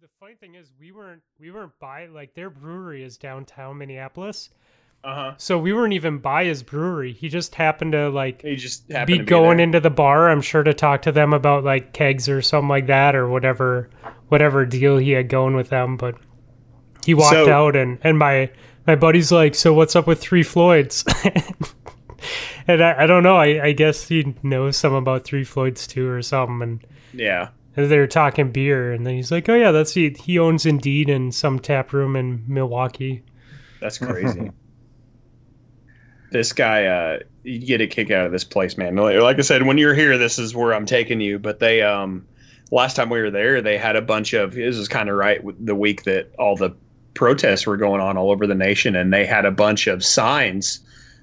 the funny thing is, we weren't we weren't by like their brewery is downtown Minneapolis, Uh huh. so we weren't even by his brewery. He just happened to like He just happened be to be going there. into the bar. I'm sure to talk to them about like kegs or something like that or whatever whatever deal he had going with them. But he walked So- out and and my my buddy's like, so what's up with Three Floyds? and I, I don't know. I, I guess he knows some about Three Floyds too or something. And Yeah. And they were talking beer, and then he's like, "Oh yeah, that's he. He owns Indeed in some tap room in Milwaukee." That's crazy. this guy, uh, you get a kick out of this place, man. Like like I said, when you're here, this is where I'm taking you. But they, um, last time we were there, they had a bunch of. This is kind of right with the week that all the protests were going on all over the nation, and they had a bunch of signs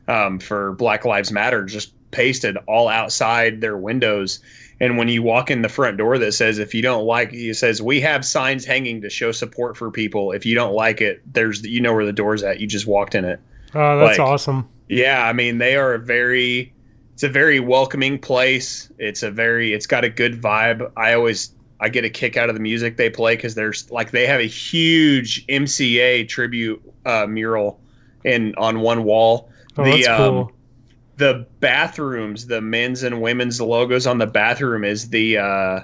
um, for Black Lives Matter just pasted all outside their windows. And when you walk in the front door that says, if you don't like it, says, we have signs hanging to show support for people. If you don't like it, there's, you know where the door's at. You just walked in it. Oh, that's Like- awesome. Yeah. I mean, they are a very, it's a very welcoming place. It's a very, it's got a good vibe. I always, I get a kick out of the music they play because there's like, they have a huge MCA tribute uh, mural in on one wall. Oh, the, that's um, cool. The bathrooms, the men's and women's logos on the bathroom is the uh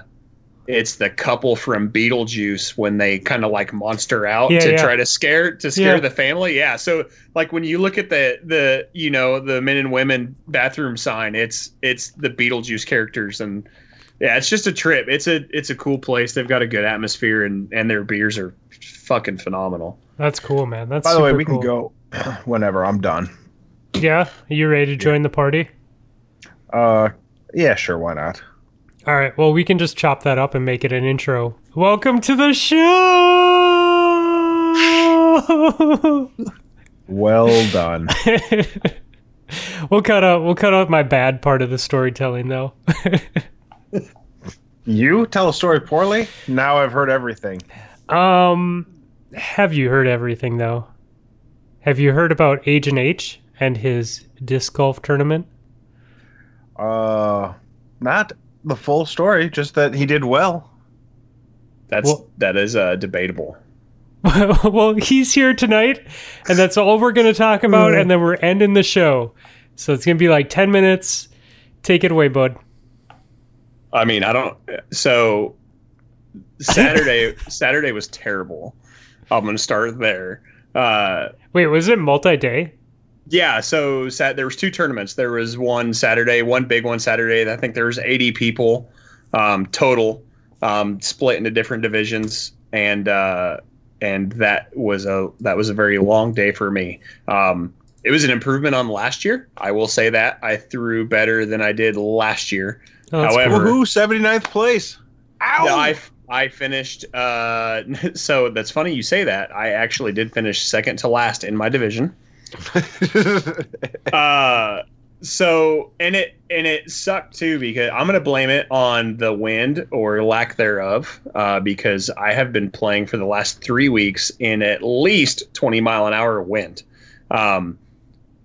it's the couple from Beetlejuice when they kind of like monster out Yeah, to yeah. try to scare to scare Yeah. the family. Yeah, so like when you look at the the you know the men and women bathroom sign, it's it's the Beetlejuice characters and yeah, it's just a trip. It's a it's a cool place. They've got a good atmosphere and and their beers are fucking phenomenal. That's cool, man. That's By the way, super we can go whenever. I'm done. Yeah, are you ready to join the party? Uh, yeah, sure. Why not? All right. Well, we can just chop that up and make it an intro. Welcome to the show. Well done. we'll cut out. We'll cut out my bad part of the storytelling, though. you tell a story poorly. Now I've heard everything. Um, have you heard everything though? Have you heard about Agent H and his disc golf tournament? Uh, not the full story. Just that he did well. That's Well- that is uh debatable. well, he's here tonight, and that's all we're going to talk about, and then we're ending the show. So it's going to be like 10 minutes. Take it away, bud. I mean, I don't. So Saturday, Saturday was terrible. I'm gonna start there. Uh, Wait, was it multi day? Yeah. So sat, there was two tournaments. There was one Saturday, one big one Saturday. I think there was 80 people um, total, um, split into different divisions, and uh, and that was a that was a very long day for me. Um, it was an improvement on last year. I will say that I threw better than I did last year. Oh, However- cool. Woohoo! 79th place. Ow! No, I, I finished. Uh, so that's funny you say that. I actually did finish second to last in my division. Uh, so and it and it sucked too because I'm gonna blame it on the wind or lack thereof. Uh, because I have been playing for the last three weeks in at least 20 mile an hour wind. Um,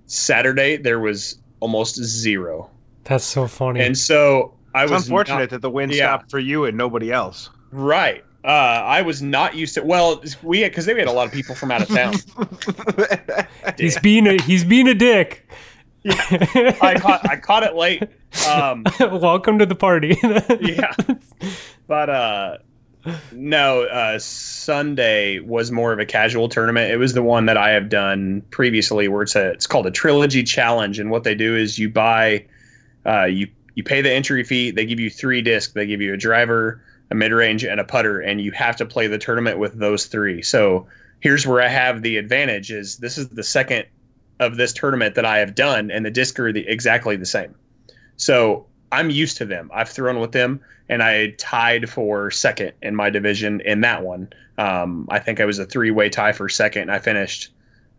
Saturday there was almost zero, That's so funny. and so I it's was unfortunate not- that the wind yeah. stopped for you and nobody else. Right. Uh, I was not used to. Well, we because they had a lot of people from out of town. he's being a he's being a dick. I caught I caught it late. Um, Welcome to the party. yeah, but uh, no. Uh, Sunday was more of a casual tournament. It was the one that I have done previously, where it's a it's called a trilogy challenge, and what they do is you buy, uh, you you pay the entry fee. They give you three discs. They give you a driver, a mid range, and a putter, and you have to play the tournament with those three. So here's where I have the advantage: is this is the second of this tournament that I have done, and the discs are the, exactly the same. So I'm used to them. I've thrown with them, and I tied for second in my division in that one. Um, I think I was a three way tie for second, and I finished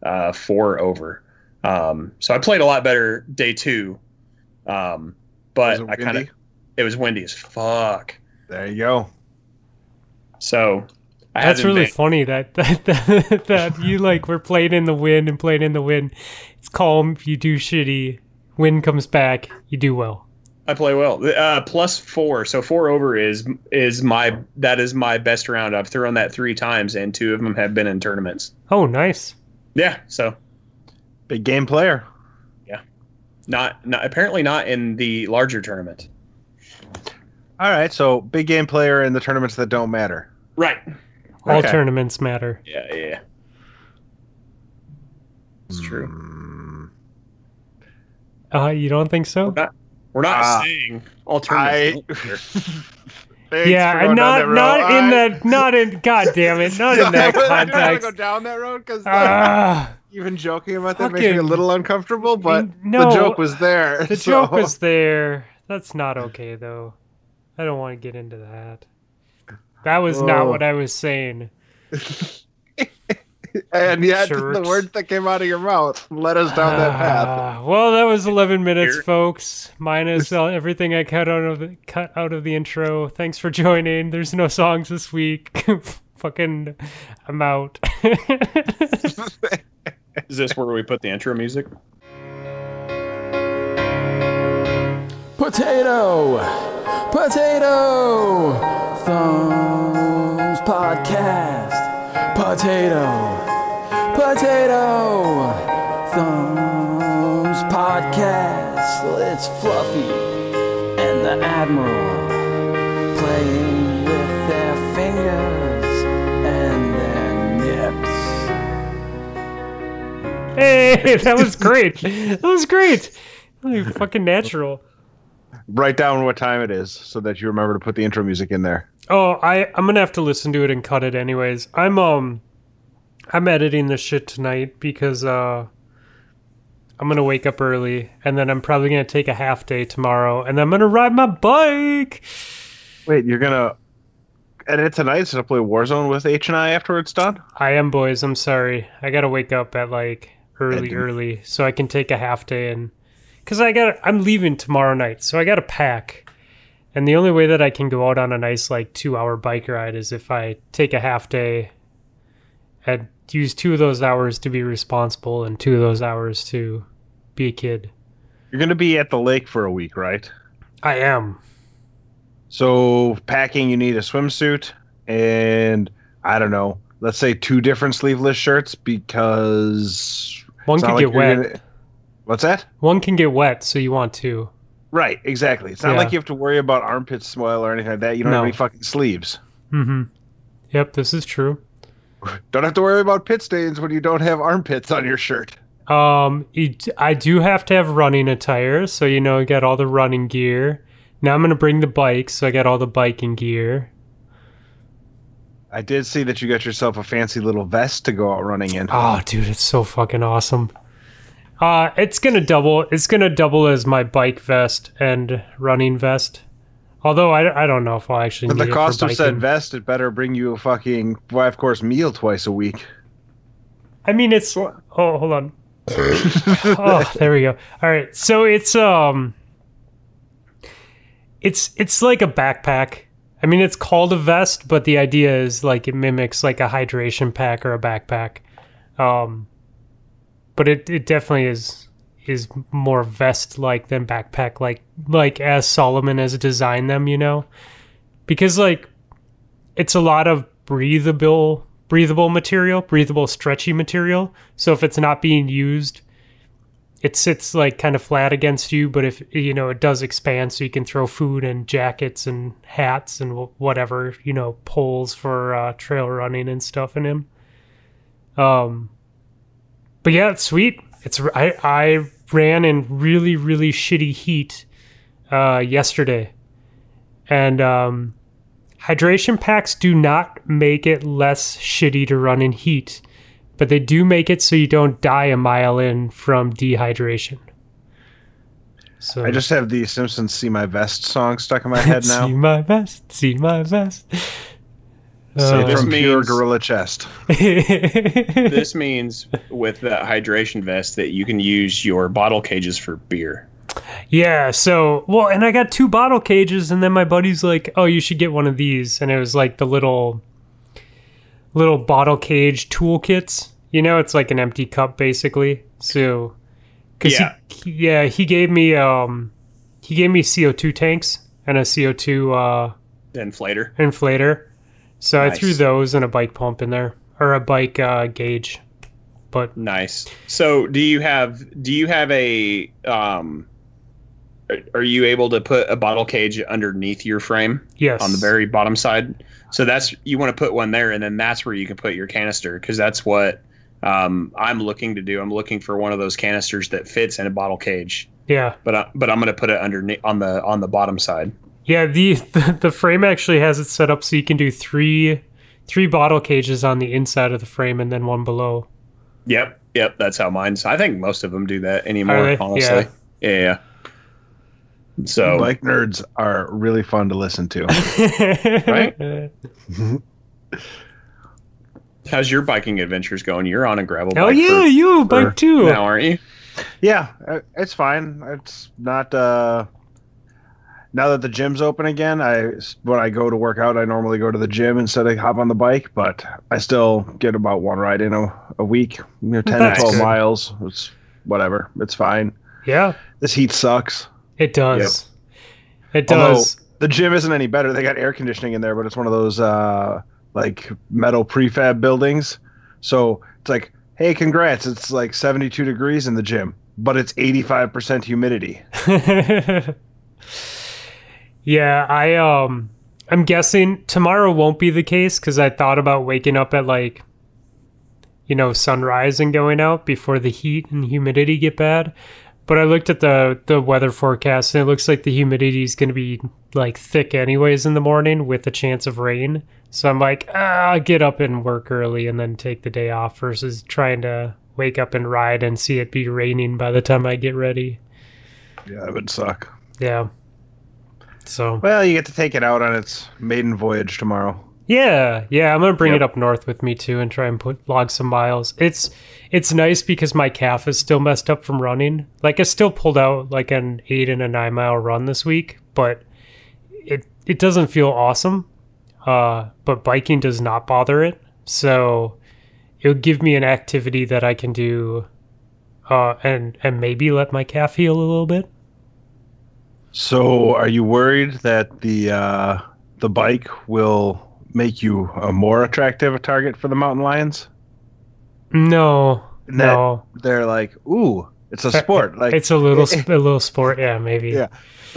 uh, four over. Um, so I played a lot better day two. Um, but I kind of it was windy as fuck. There you go. So I That's really invent- funny that, that that that you like we're playing in the wind and playing in the wind. It's calm. You do shitty. Wind comes back. You do well. I play well. Uh, plus four, so four over is is my that is my best round. I've thrown that three times, and two of them have been in tournaments. Oh, nice. Yeah, so Big game player. Yeah. Not not apparently not in the larger tournament. All right, so big game player in the tournaments that don't matter. Right. All Okay. tournaments matter. Yeah, yeah. yeah. It's true. Mm, Uh, you don't think so? We're not Ah. saying all tournaments. don't. Thanks yeah, for and going down not that road. not in I- that not in God damn it, not in that context. I don't want to go down that road because Ah, even joking about that makes me a little uncomfortable. But no, the joke was there. the so- joke was there. That's not okay though. I don't want to get into that. That was not Oh. what I was saying. and yet Shirt. the words that came out of your mouth led us down that path. Ah, well, that was 11 minutes, Here. folks. Minus uh, everything I cut out of the cut out of the intro. Thanks for joining. There's no songs this week. Fucking, I'm out. Is this where we put the intro music? Potato! Potato! Thumbs Podcast. Potato! Potato! Thumbs Podcast. It's Fluffy and the Admiral playing with their fingers and their nips. hey, that was great. That was great. Fucking natural. Write down what time it is so that you remember to put the intro music in there. Oh, I I'm gonna have to listen to it and cut it anyways. I'm um, I'm editing this shit tonight because uh, I'm gonna wake up early and then I'm probably gonna take a half day tomorrow and then I'm gonna ride my bike. Wait, you're gonna edit tonight so to play Warzone with H and I after it's done? I am boys. I'm sorry. I gotta wake up at like early, early so I can take a half day and because I got I'm leaving tomorrow night, so I gotta pack. And the only way that I can go out on a nice like two hour bike ride is if I take a half day and use two of those hours to be responsible and two of those hours to be a kid. You're gonna be at the lake for a week, right? I am. So packing, you need a swimsuit and I don't know, let's say two different sleeveless shirts because One could not get wet. gonna- What's that? One can get wet, so you want two. Right, exactly. It's not Yeah. like you have to worry about armpit swell or anything like that. You don't No. have any fucking sleeves. Mm-hmm. Yep, this is true. Don't have to worry about pit stains when you don't have armpits on your shirt. Um, I do have to have running attire, so you know, I got all the running gear. Now I'm gonna bring the bike, so I got all the biking gear. I did see that you got yourself a fancy little vest to go out running in. Oh, dude, it's so fucking awesome. Uh, it's gonna double. It's gonna double as my bike vest and running vest. Although I, I don't know if I'll actually But need the it cost for of said vest, it better bring you a fucking five course meal twice a week. I mean, it's. Oh, hold on. oh, there we go. All right, so it's um, it's it's like a backpack. I mean, it's called a vest, but the idea is like it mimics like a hydration pack or a backpack. Um, but it it definitely is is more vest like than backpack like like as Salomon has designed them, you know, because like it's a lot of breathable breathable material, breathable stretchy material. So if it's not being used, it sits like kind of flat against you, but if you know it does expand so you can throw food and jackets and hats and whatever, you know, poles for uh, trail running and stuff in him. Um but yeah, it's sweet. It's I I ran in really really shitty heat uh yesterday. And um Hydration packs do not make it less shitty to run in heat, but they do make it so you don't die a mile in from dehydration. So I just have the Simpsons "See My Vest" song stuck in my head now. see my vest, see my vest. Say Uh, this from pure means- gorilla chest. this means with that hydration vest that you can use your bottle cages for beer. Yeah, so well, and I got two bottle cages, and then my buddy's like, "Oh, you should get one of these," and it was like the little, little bottle cage toolkits. You know, it's like an empty cup basically. So, cause Yeah. he, he- yeah, he gave me um, he he gave me CO2 tanks and a CO2 uh, Inflator. inflator. So I threw those and a bike pump in there or a bike uh, gauge. But Nice. So, do you have do you have a um are- are you able to put a bottle cage underneath your frame yes, on the very bottom side? So that's you want to put one there and then that's where you can put your canister cuz that's what um, I'm looking to do. I'm looking for one of those canisters that fits in a bottle cage. yeah, But I, but I'm going to put it underneath on the on the bottom side. Yeah. The, the the frame actually has it set up so you can do three three bottle cages on the inside of the frame and then one below. Yep. Yep, that's how mine's. I think most of them do that anymore, Are honestly. Yeah. yeah. So, Bike nerds are really fun to listen to. Right? how's your biking adventures going? You're on a gravel Hell bike. yeah, for- you bike too. Now, aren't you? yeah, uh, it's fine. It's not. uh Now that the gym's open again, I when I go to work out, I normally go to the gym instead of hop on the bike. But I still get about one ride in a, a week. You know, ten That's to twelve good. miles. It's whatever. It's fine. Yeah, This heat sucks. it does. It Although- does. The gym isn't any better. They got air conditioning in there, but it's one of those uh like metal prefab buildings. So it's like, hey, congrats! It's like seventy-two degrees in the gym, but it's eighty-five percent humidity. yeah, I um I'm guessing tomorrow won't be the case cuz I thought about waking up at like you know, sunrise and going out before the heat and humidity get bad. But I looked at the the weather forecast and it looks like the humidity is going to be like thick anyways in the morning with a chance of rain. So I'm like, ah, get up and work early and then take the day off versus trying to wake up and ride and see it be raining by the time I get ready. Yeah, that would suck. Yeah. So Well, you get to take it out on its maiden voyage tomorrow. Yeah, yeah, I'm gonna bring it up north with me too and try and put log some miles. It's it's nice because my calf is still messed up from running. Like I still pulled out like an eight and a nine mile run this week, but it it doesn't feel awesome. Uh, but biking does not bother it, so it'll give me an activity that I can do, uh, and and maybe let my calf heal a little bit. So, are you worried that the uh, the bike will make you a more attractive target for the mountain lions? No, no, they're like, ooh, it's a sport. Like it's a little a little sport. Yeah, maybe. Yeah.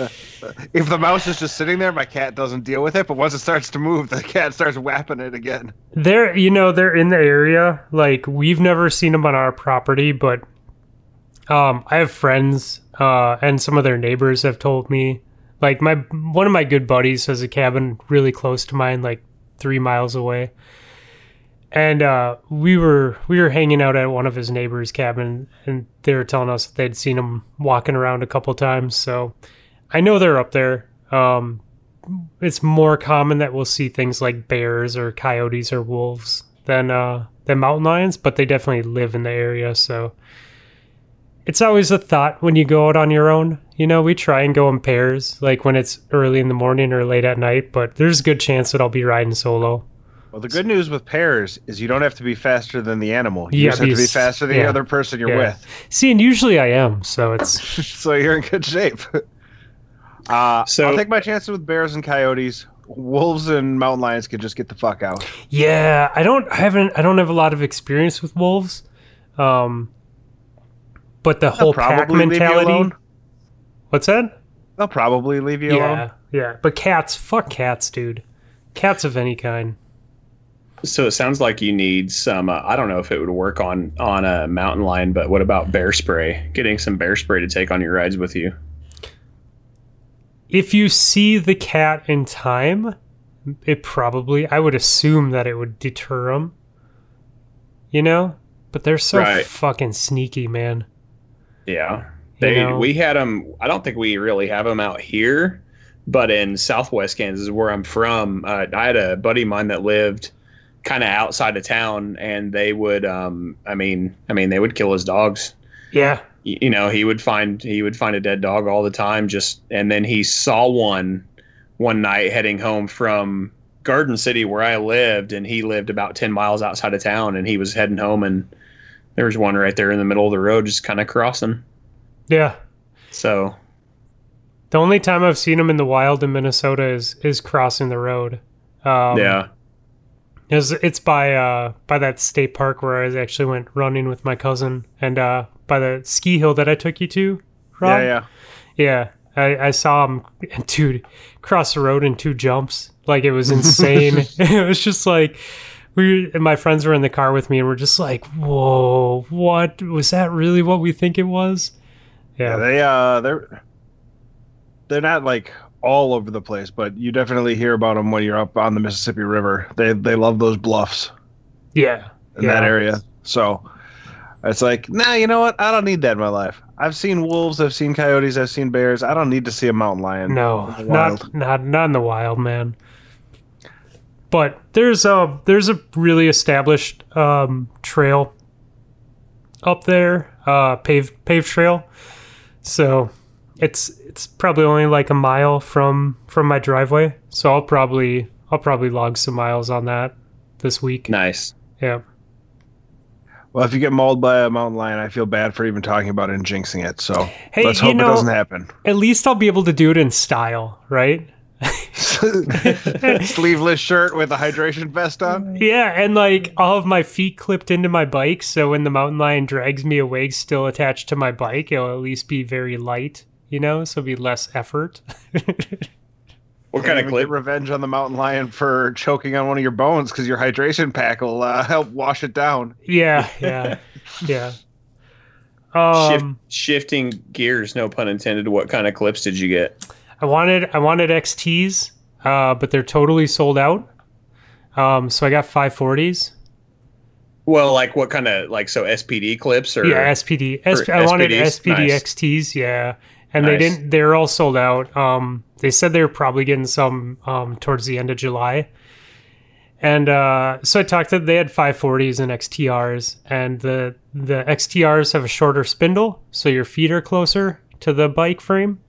if the mouse is just sitting there, my cat doesn't deal with it. But once it starts to move, the cat starts whapping it again. They're, you know, they're in the area. Like we've never seen them on our property, but um, I have friends, uh, and some of their neighbors have told me. Like my one of my good buddies has a cabin really close to mine, like three miles away. And uh, we were we were hanging out at one of his neighbors' cabin, and they were telling us they'd seen him walking around a couple times. So I know they're up there. Um, it's more common that we'll see things like bears or coyotes or wolves than uh than mountain lions, but they definitely live in the area, so it's always a thought when you go out on your own. You know, we try and go in pairs, like when it's early in the morning or late at night, but there's a good chance that I'll be riding solo. Well, the good news with pairs is you don't have to be faster than the animal. You Yeah, just have to be faster than the other person you're Yeah. with. See, and usually I am, so it's so you're in good shape. Uh, So- I'll take my chances with bears and coyotes. Wolves and mountain lions could just get the fuck out. yeah. I don't, I haven't, I don't have a lot of experience with wolves, um, but the whole pack mentality. What's that? They'll probably leave you yeah, alone. yeah. But cats, fuck cats, dude. Cats of any kind. So it sounds like you need some. Uh, I don't know if it would work on on a mountain lion, but what about bear spray? Getting some bear spray to take on your rides with you. If you see the cat in time, it probably, I would assume that it would deter them. You know? But they're so Right. fucking sneaky, man. Yeah, You they know? we had them. I don't think we really have them out here, but in Southwest Kansas, where I'm from, uh, I had a buddy of mine that lived kind of outside of town, and they would. Um, I mean, I mean, they would kill his dogs. Yeah. y- you know he would find he would find a dead dog all the time just and then he saw one one night heading home from garden city where i lived and he lived about 10 miles outside of town and he was heading home and there was one right there in the middle of the road just kind of crossing Yeah. so The only time I've seen them in the wild in Minnesota is is crossing the road. Um, yeah. It's, it's by uh by that state park where I actually went running with my cousin and uh by the ski hill that I took you to. Rob? Yeah, yeah. Yeah, I, I saw him, dude, cross the road in two jumps. Like it was insane. it was just like we and my friends were in the car with me, and we're just like, "Whoa, what was that? Really, what we think it was?" Yeah, Yeah, they uh, they're they're not like all over the place, but you definitely hear about them when you're up on the Mississippi River. They they love those bluffs yeah, in yeah. that area. So it's like, nah, you know what? I don't need that in my life. I've seen wolves, I've seen coyotes, I've seen bears. I don't need to see a mountain lion. No, not not not in the wild, man. But there's a there's a really established um, trail up there, uh, paved paved trail. So it's it's probably only like a mile from from my driveway. So I'll probably I'll probably log some miles on that this week. Nice. Yeah. Well, if you get mauled by a mountain lion, I feel bad for even talking about it and jinxing it. So Hey, let's you hope know- it doesn't happen. At least I'll be able to do it in style, right? Sleeveless shirt with a hydration vest on. Yeah, and like all of my feet clipped into my bike, so when the mountain lion drags me away, still attached to my bike, it'll at least be very light, you know, so it'll be less effort. What kind of Even clip? Get revenge on the mountain lion for choking on one of your bones because your hydration pack will uh, help wash it down. yeah, yeah, yeah. Shift, Um, shifting gears, no pun intended. What kind of clips did you get? I wanted I wanted XTs, uh, but they're totally sold out. Um, so I got 540s. Well, like what kind of like so SPD clips or Yeah, SPD. for I wanted SPD Nice. XTs. Yeah, and they didn't. They're all sold out. Um, they said they were probably getting some um, towards the end of July. And uh, so I talked to they had 540s and XTRs, and the the XTRs have a shorter spindle, so your feet are closer to the bike frame.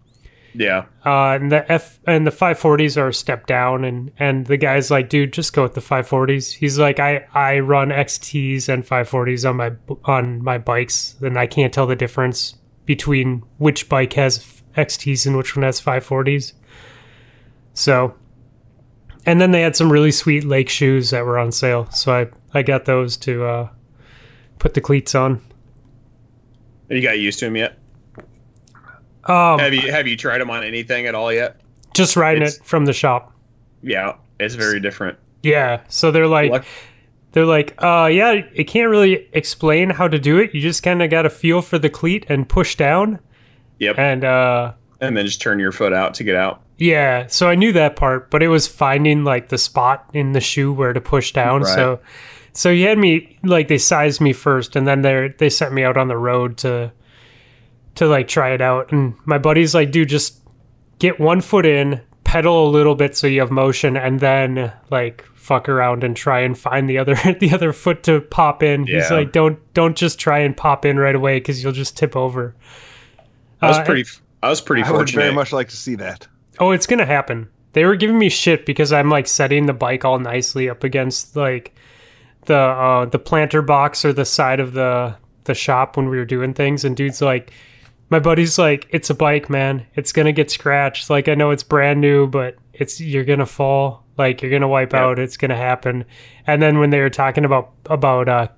Yeah. Uh, and the F and the 540s are a step down, and and the guy's like, dude, just go with the 540s. He's like, I I run XTs and 540s on my on my bikes, and I can't tell the difference between which bike has XTs and which one has 540s. So, and then they had some really sweet lake shoes that were on sale, so I I got those to uh, put the cleats on. You got used to them yet? Um, Have you have you tried them on anything at all yet? just riding it's- it from the shop. Yeah, it's very different. Yeah, so they're like. Luck- they're like, uh, yeah, it can't really explain how to do it. You just kind of got to feel for the cleat and push down. Yep. And uh, and then just turn your foot out to get out. yeah, so I knew that part, but it was finding like the spot in the shoe where to push down. Right. So, so you had me like they sized me first, and then they they sent me out on the road to to like try it out. And my buddy's like, dude, just get one foot in, pedal a little bit so you have motion, and then like fuck around and try and find the other the other foot to pop in. He's like, don't don't just try and pop in right away because you'll just tip over. I was Uh, pretty. I was pretty I would very much like to see that. Oh, it's gonna happen. They were giving me shit because I'm like setting the bike all nicely up against like the uh the planter box or the side of the the shop when we were doing things and dude's like my buddy's like it's a bike man. It's gonna get scratched. Like i know it's brand new but it's you're gonna fall. Like you're gonna wipe Yep. out. It's gonna happen. And then when they were talking about about uh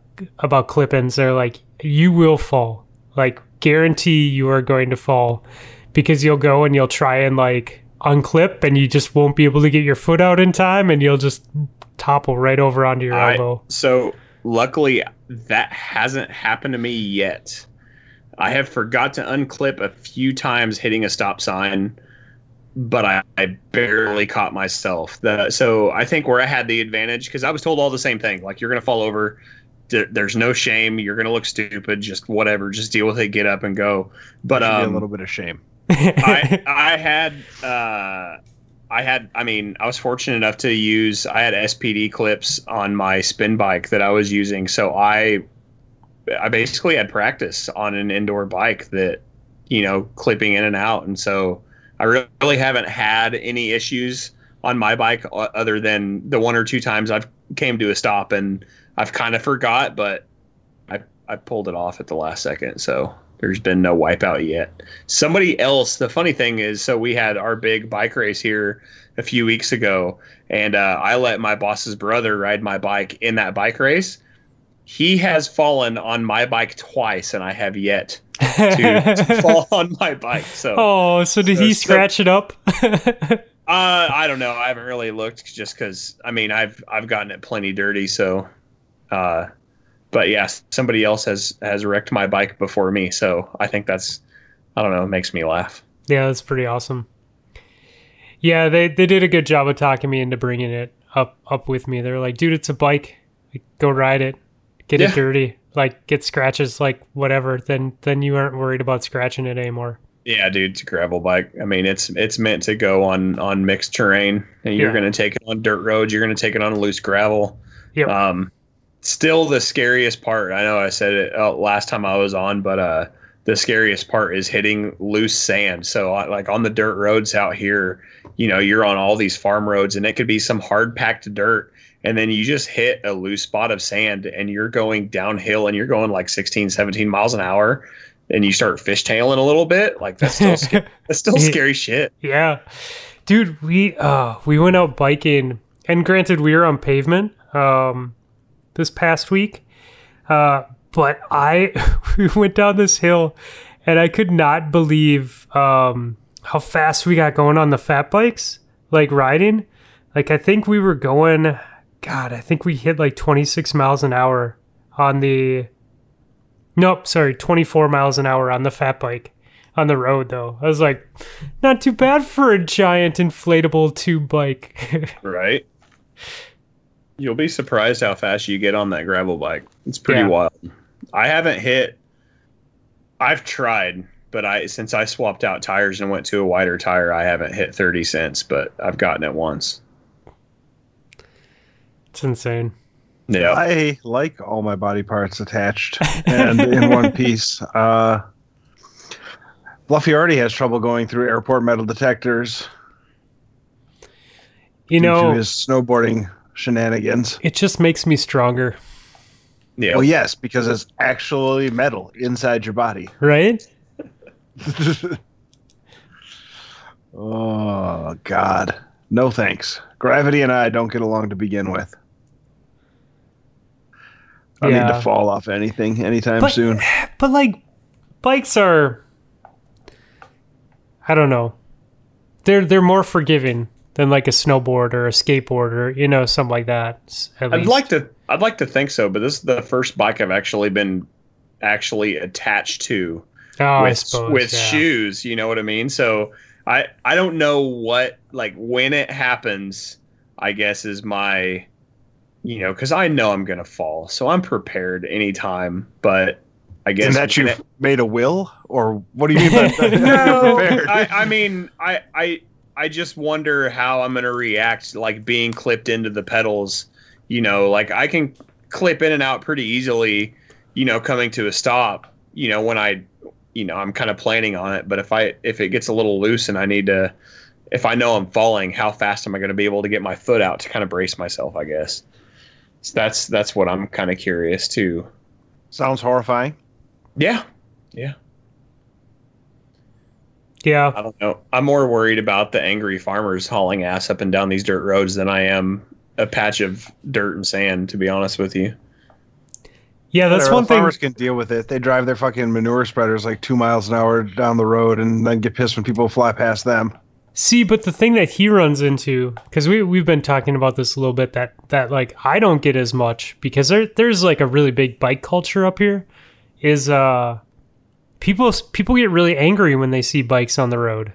about clip-ins they're like you will fall. Like guarantee you are going to fall because you'll go and you'll try and like unclip and you just won't be able to get your foot out in time and you'll just topple right over onto your I- elbow. So luckily that hasn't happened to me yet. I have forgot to unclip a few times hitting a stop sign, but I, I barely caught myself. The, so I think where I had the advantage because I was told all the same thing, like you're gonna fall over. There, there's no shame. You're gonna look stupid. Just whatever. Just deal with it. Get up and go. But um, a little bit of shame. I I had uh I had I mean I was fortunate enough to use I had SPD clips on my spin bike that I was using so I I basically had practice on an indoor bike that you know clipping in and out and so I really haven't had any issues on my bike other than the one or two times I've came to a stop and I've kind of forgot but I I pulled it off at the last second so there's been no wipeout yet. Somebody else. The funny thing is, so we had our big bike race here a few weeks ago, and uh, I let my boss's brother ride my bike in that bike race. He has fallen on my bike twice, and I have yet to, to fall on my bike. So, oh, so did So- he so- scratch it up? uh, I don't know. I haven't really looked just because. I mean, I've I've gotten it plenty dirty. So, uh, but yes, somebody else has has wrecked my bike before me. So I think that's, I don't know, it makes me laugh. yeah, that's pretty awesome. Yeah, they they did a good job of talking me into bringing it up up with me. They're like, dude, it's a bike. Like, go ride it, get Yeah. it dirty, like get scratches, like whatever. Then then you aren't worried about scratching it anymore. Yeah, dude, it's a gravel bike. I mean, it's it's meant to go on on mixed terrain, and you're Yeah. going to take it on dirt roads. You're going to take it on loose gravel. Yep. Um, still the scariest part. I know I said it uh, last time I was on, but uh, the scariest part is hitting loose sand. So uh, like on the dirt roads out here, you know, you're on all these farm roads, and it could be some hard packed dirt. And then you just hit a loose spot of sand and you're going downhill and you're going like 16, 17 miles an hour and you start fishtailing a little bit. Like that's still sca- that's still scary shit. Yeah. Dude, we uh we went out biking and granted we were on pavement um this past week. Uh but I we went down this hill and I could not believe um how fast we got going on the fat bikes, like riding. Like I think we were going god, I think we hit like 26 miles an hour on the Nope, sorry, 24 miles an hour on the fat bike on the road though. I was like, not too bad for a giant inflatable tube bike. Right. You'll be surprised how fast you get on that gravel bike. It's pretty Yeah. wild. I haven't hit I've tried, but I since I swapped out tires and went to a wider tire, I haven't hit 30 cents, but I've gotten it once. It's insane. Yeah. I like all my body parts attached and in one piece. Uh, Fluffy already has trouble going through airport metal detectors You due to know, his snowboarding shenanigans. it just makes me stronger, yeah. Well, yes, because it's actually metal inside your body. right? oh God, no thanks. Gravity and I don't get along to begin with. I need to fall off anything anytime But- soon. But like bikes are I don't know. They're they're more forgiving than like a snowboard or a skateboard or you know something like that. s- At I'd least. like to I'd like to think so, but this is the first bike I've actually been actually attached to. oh, I with suppose with yeah. shoes you know what i mean so i i don't know what like when it happens i guess is my you know because i know i'm gonna fall so i'm prepared anytime but i guess And that you've made a will, or what do you mean by that? no prepared? I, I mean i i i just wonder how i'm gonna react like being clipped into the pedals you know like i can clip in and out pretty easily you know coming to a stop you know when i you know i'm kind of planning on it but if i if it gets a little loose and i need to if i know i'm falling how fast am i going to be able to get my foot out to kind of brace myself i guess so that's that's what i'm kind of curious too Sounds horrifying. yeah yeah Yeah. i don't know i'm more worried about the angry farmers hauling ass up and down these dirt roads than i am a patch of dirt and sand to be honest with you Yeah, that's Whatever, one the thing. Farmers can deal with it. They drive their fucking manure spreaders like two miles an hour down the road, and then get pissed when people fly past them. See, but the thing that he runs into, because we we've been talking about this a little bit, that that like I don't get as much because there there's like a really big bike culture up here. Is uh, people people get really angry when they see bikes on the road.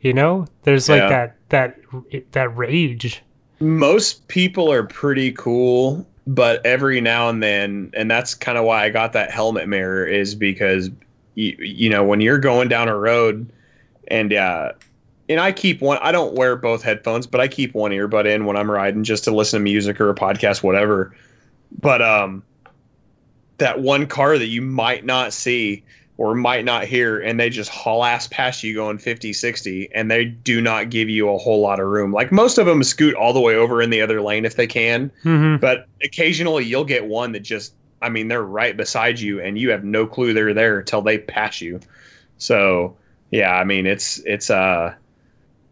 You know, there's like Yeah. that that that rage. most people are pretty cool but every now and then and that's kind of why i got that helmet mirror is because you, you know when you're going down a road and uh and i keep one i don't wear both headphones but i keep one earbud in when i'm riding just to listen to music or a podcast whatever but um that one car that you might not see or might not hear and they just haul ass past you going 50 60 and they do not give you a whole lot of room like most of them scoot all the way over in the other lane if they can Mm-hmm. but occasionally you'll get one that just I mean, they're right beside you, and you have no clue they're there until they pass you. So yeah, I mean, it's it's uh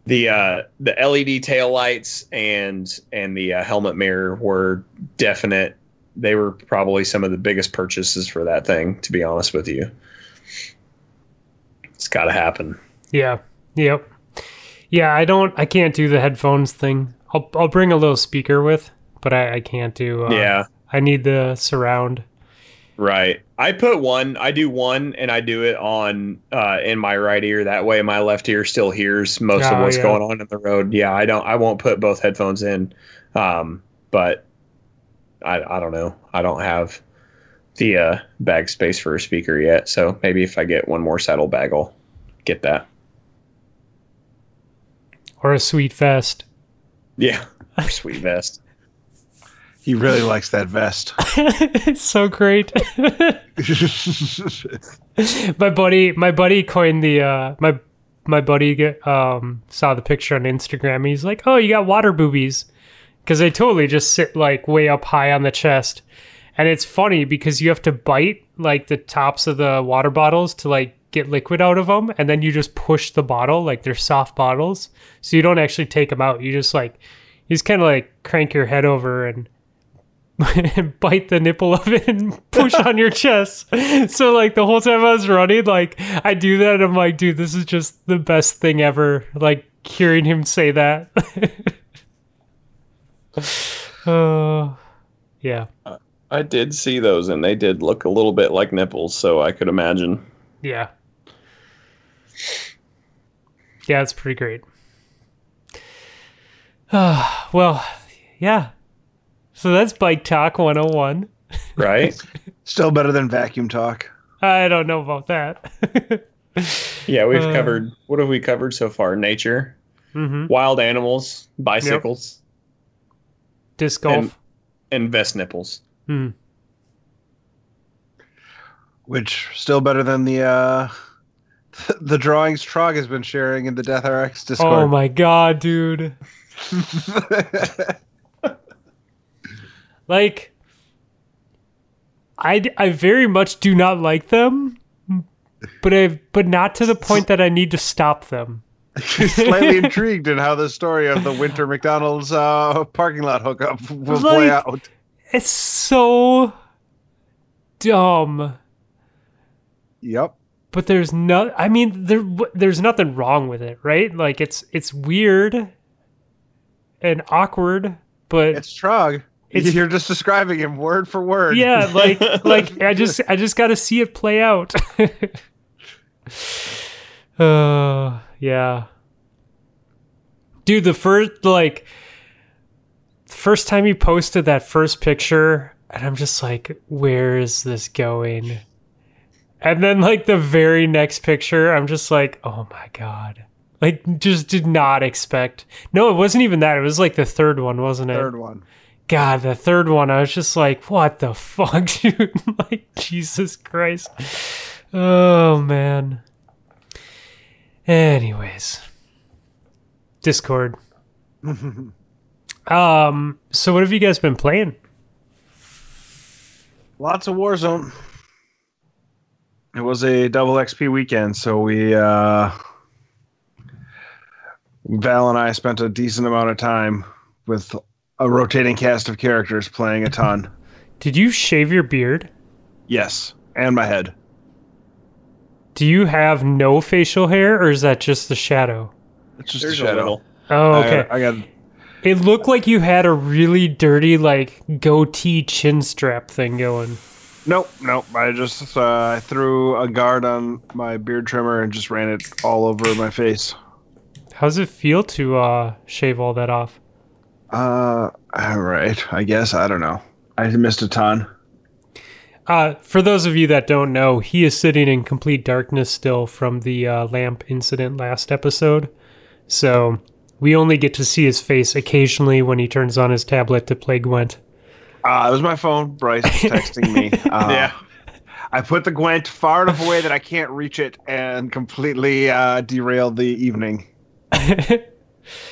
the uh the LED tail lights and and the uh, helmet mirror were definite. They were probably some of the biggest purchases for that thing. To be honest with you, it's got to happen. Yeah. Yep. Yeah, I don't. I can't do the headphones thing. I'll I'll bring a little speaker with, but I, I can't do. Uh, yeah, I need the surround. Right. I put one. I do one, and I do it on uh, in my right ear. That way, my left ear still hears most of Oh, what's yeah. going on in the road. Yeah, I don't. I won't put both headphones in. Um, but I I don't know. I don't have the uh, bag space for a speaker yet. So maybe if I get one more saddlebag, I'll get that. Or a sweet vest. Yeah, or sweet vest. He really likes that vest. it's so great. my buddy, my buddy coined the uh, my my buddy um, saw the picture on Instagram. He's like, "Oh, you got water boobies," because they totally just sit like way up high on the chest, and it's funny because you have to bite like the tops of the water bottles to like get liquid out of them, and then you just push the bottle like they're soft bottles, so you don't actually take them out. You just like you just kind of like crank your head over and bite the nipple of it and push on your chest. So like the whole time I was running, like I do that. I'm like, dude, this is just the best thing ever. Like hearing him say that. Oh, yeah, I did see those, and they did look a little bit like nipples. So I could imagine. yeah, yeah. It's pretty great. well, yeah. So that's bike talk 101. Right? Still better than vacuum talk. I don't know about that. Yeah, we've Uh. covered. What have we covered so far? Nature, hmm wild animals, bicycles, Disc golf. And- and vest nipples. Hmm. Which still better than the uh the drawings Trog has been sharing in the Death RX Discord. Oh my god, dude. Like, I, I very much do not like them, but I but not to the point that I need to stop them. Slightly intrigued in how the story of the Winter McDonald's uh, parking lot hookup will play out. It's so dumb. Yep. But there's no. I mean, there there's nothing wrong with it, right? Like it's it's weird and awkward, but It's Trog. It's- You're just describing him word for word. yeah like like i just i just got to see it play out. Uh yeah. Dude the first like first time you posted that first picture and i'm just like where is this going? And then like the very next picture i'm just like oh my god. Like just did not expect no it wasn't even that. It was like the third one wasn't it? Third one. God, the third one, I was just like, what the fuck, dude? like, Jesus Christ. Oh, man. Anyways, Discord. Um, so what have you guys been playing? Lots of Warzone. It was a double XP weekend, so we uh Val and I spent a decent amount of time with a rotating cast of characters playing a ton. Did you shave your beard? yes, and my head. Do you have no facial hair, or is that just the shadow? It's just There's a a shadow. little. Oh, okay. got- I got It looked like you had a really dirty, like, goatee chin strap thing going. Nope, nope. I just uh, I threw a guard on my beard trimmer and just ran it all over my face. How's it feel to uh, shave all that off? Uh, all right. I guess I don't know. I missed a ton. Uh, for those of you that don't know, he is sitting in complete darkness still from the uh, lamp incident last episode. So we only get to see his face occasionally when he turns on his tablet to play Gwent. Uh, it was my phone. Bryce was texting me. Uh, Yeah. I put the Gwent far enough away that I can't reach it and completely uh, derailed the evening.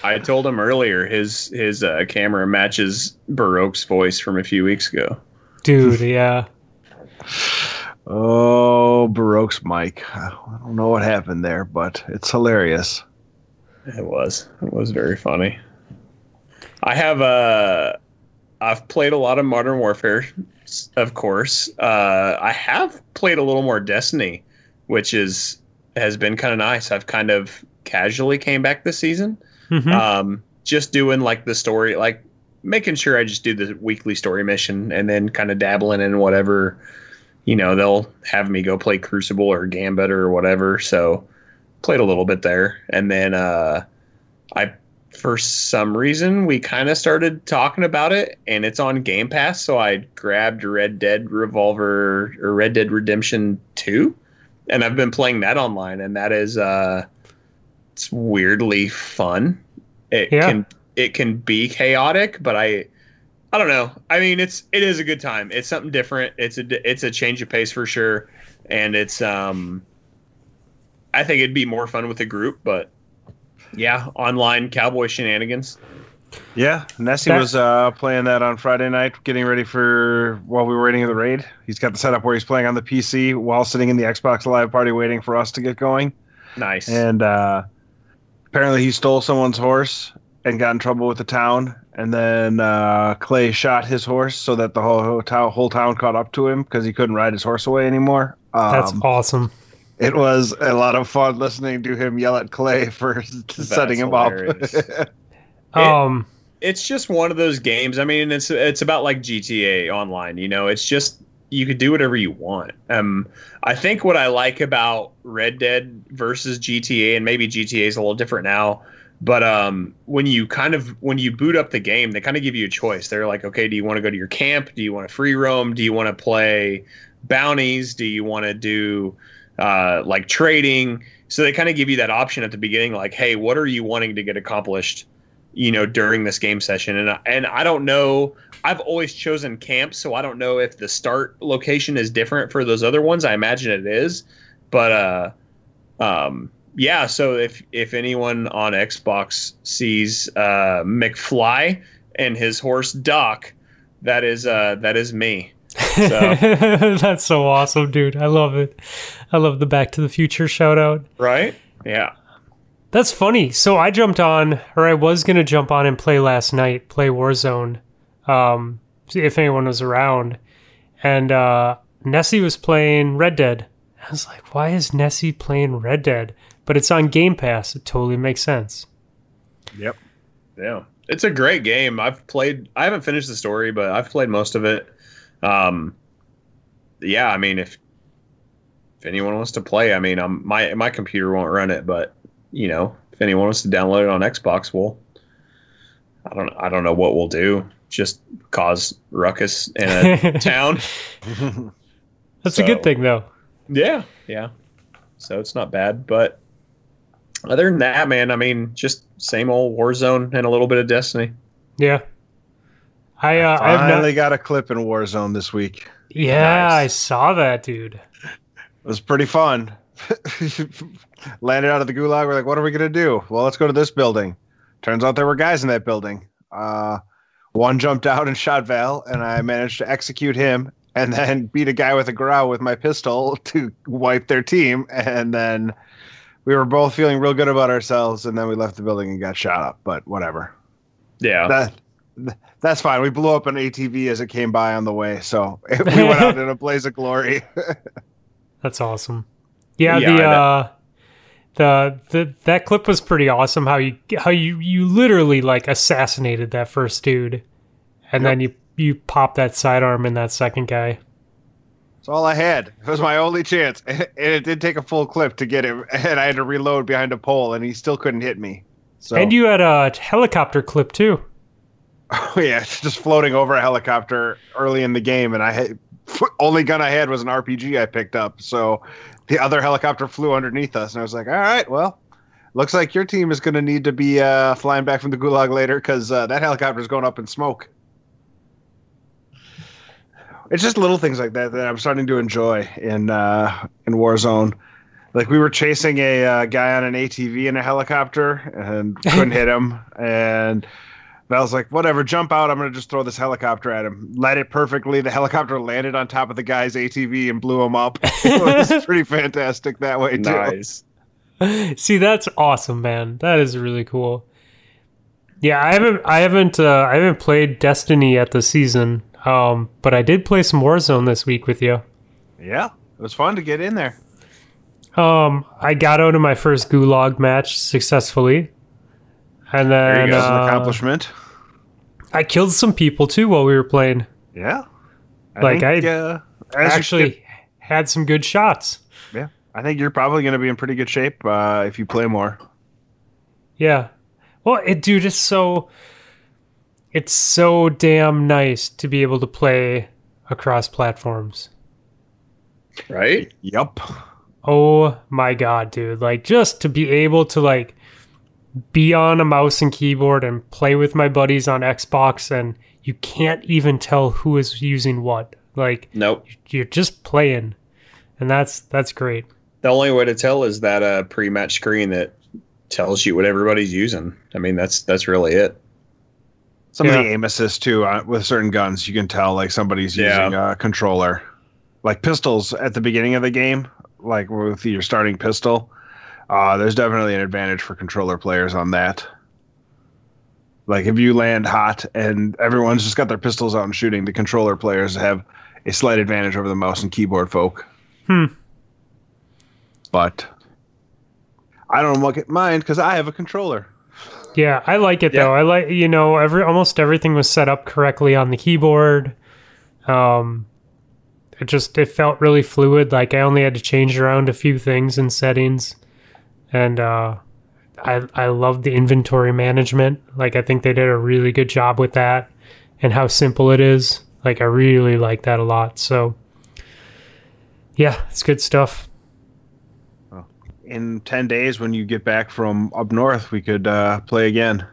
I told him earlier his his uh, camera matches Baroque's voice from a few weeks ago. Dude, yeah. Oh, Baroque's mic. I don't know what happened there, but it's hilarious. It was. It was very funny. I have uh I've played a lot of Modern Warfare, of course. Uh, I have played a little more Destiny, which is has been kind of nice. I've kind of casually came back this season, Mhm. um, just doing like the story, like making sure I just do the weekly story mission, and then kind of dabbling in whatever. You know, they'll have me go play Crucible or Gambit or whatever. So played a little bit there, and then uh, I for some reason we kind of started talking about it and it's on game pass so i grabbed red dead revolver or red dead redemption 2 and i've been playing that online and that is uh it's weirdly fun it Yeah. can it can be chaotic but i i don't know i mean it's it is a good time it's something different it's a it's a change of pace for sure and it's um i think it'd be more fun with a group but yeah, online cowboy shenanigans. Yeah, Nessie That- was uh, playing that on Friday night, getting ready for while we were waiting in the raid. He's got the setup where he's playing on the PC while sitting in the Xbox Live party waiting for us to get going. Nice. And uh, apparently, he stole someone's horse and got in trouble with the town. And then uh, Clay shot his horse so that the whole whole town, whole town caught up to him because he couldn't ride his horse away anymore. Um, That's awesome. it was a lot of fun listening to him yell at Clay for setting him hilarious. up. Um, it's just one of those games. I mean, it's it's about like GTA Online. You know, it's just you could do whatever you want. Um, I think what I like about Red Dead versus GTA, and maybe GTA is a little different now, but um, when you kind of when you boot up the game, they kind of give you a choice. They're like, okay, do you want to go to your camp? Do you want to free roam? Do you want to play bounties? Do you want to do uh, like trading? So they kind of give you that option at the beginning, like, hey, what are you wanting to get accomplished? you know during this game session and and I don't know I've always chosen camp so I don't know if the start location is different for those other ones I imagine it is but uh um yeah so if if anyone on Xbox sees uh McFly and his horse Doc that is uh that is me so That's so awesome, dude. I love it. I love the Back to the Future shout out. right yeah That's funny. So I jumped on, or I was gonna jump on and play last night, play Warzone, um, if anyone was around, and uh, Nessie was playing Red Dead. I was like, why is Nessie playing Red Dead? But it's on Game Pass. It totally makes sense. yep. Yeah, it's a great game. I've played. I haven't finished the story, but I've played most of it. Um, yeah, I mean, if if anyone wants to play, I mean, um, my my computer won't run it, but you know, if anyone wants to download it on Xbox, we'll. I don't. I don't know what we'll do. Just cause ruckus in a town. That's a good thing, though. Yeah, yeah. So it's not bad, but other than that, man, I mean, just same old Warzone and a little bit of Destiny. Yeah. I uh, I've Finally not. got a clip in Warzone this week. Yeah, Nice. I saw that, dude. It was pretty fun. Landed out of the gulag. We're like, what are we gonna do? Well, let's go to this building. Turns out there were guys in that building. Uh, one jumped out and shot Val, and I managed to execute him, and then beat a guy with a Grau with my pistol to wipe their team. And then we were both feeling real good about ourselves, and then we left the building and got shot up. But whatever. Yeah. That that's fine. We blew up an ATV as it came by on the way, so we went out in a blaze of glory. That's awesome. Yeah, Yeah, the uh the the that clip was pretty awesome how you how you you literally like assassinated that first dude and Yep. then you you pop that sidearm in that second guy. It's all I had. It was my only chance. And it did take a full clip to get him, and I had to reload behind a pole, and he still couldn't hit me. So, And you had a helicopter clip too. oh, yeah, just floating over a helicopter early in the game, and I had only gun I had was an RPG I picked up. So the other helicopter flew underneath us, and I was like, all right, well, looks like your team is going to need to be uh, flying back from the gulag later because uh, that helicopter is going up in smoke. It's just little things like that that I'm starting to enjoy in uh, in Warzone. Like we were chasing a uh, guy on an ATV in a helicopter and couldn't hit him, and Val's like, whatever, jump out. I'm gonna just throw this helicopter at him. Let it perfectly. The helicopter landed on top of the guy's ATV and blew him up. it was pretty fantastic that way too. Nice. See, that's awesome, man. That is really cool. Yeah, I haven't, I haven't, uh, I haven't played Destiny yet this season. Um, but I did play some Warzone this week with you. Yeah, it was fun to get in there. Um, I got out of my first Gulag match successfully, and There then you go, it's an uh, accomplishment. I killed some people too while we were playing. Yeah. like, think, I uh, Actually, get- had some good shots. yeah, I think you're probably going to be in pretty good shape uh, if you play more. Yeah. Well, it, dude, it's so it's so damn nice to be able to play across platforms. Right? Yep. Oh my god, dude. Like just to be able to like be on a mouse and keyboard and play with my buddies on Xbox and you can't even tell who is using what. Like Nope. you're just playing. And that's that's great. The only way to tell is that uh, pre-match screen that tells you what everybody's using. I mean, that's that's really it. Some of the aim assist too uh, with certain guns, you can tell like somebody's using a controller. Like pistols at the beginning of the game, like with your starting pistol, uh, there's definitely an advantage for controller players on that. Like if you land hot and everyone's just got their pistols out and shooting, the controller players have a slight advantage over the mouse and keyboard folk. Hmm. But I don't look at mine because I have a controller. Yeah, I like it Yeah. though. I like you know every almost everything was set up correctly on the keyboard. Um, it just it felt really fluid. Like I only had to change around a few things in settings, and uh, I I love the inventory management. Like I think they did a really good job with that, and how simple it is. Like I really like that a lot. So yeah, it's good stuff. in 10 days when you get back from up north we could uh, play again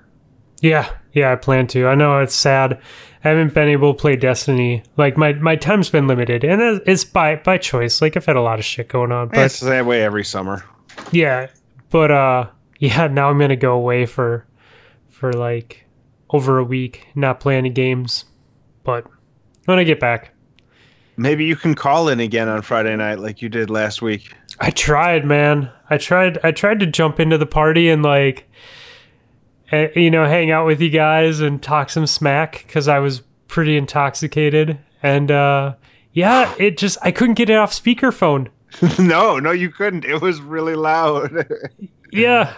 Yeah, yeah, I plan to. I know it's sad. I haven't been able to play Destiny. Like my my time's been limited, and it's by by choice. Like I've had a lot of shit going on, but it's that way every summer yeah, but uh, yeah. Now I'm gonna go away for for like over a week, not play any games. But when I get back, maybe you can call in again on friday night like you did last week I tried, man. I tried. I tried to jump into the party and like, eh, you know, hang out with you guys and talk some smack because I was pretty intoxicated. And uh, yeah, it just I couldn't get it off speakerphone. no no you couldn't it was really loud Yeah,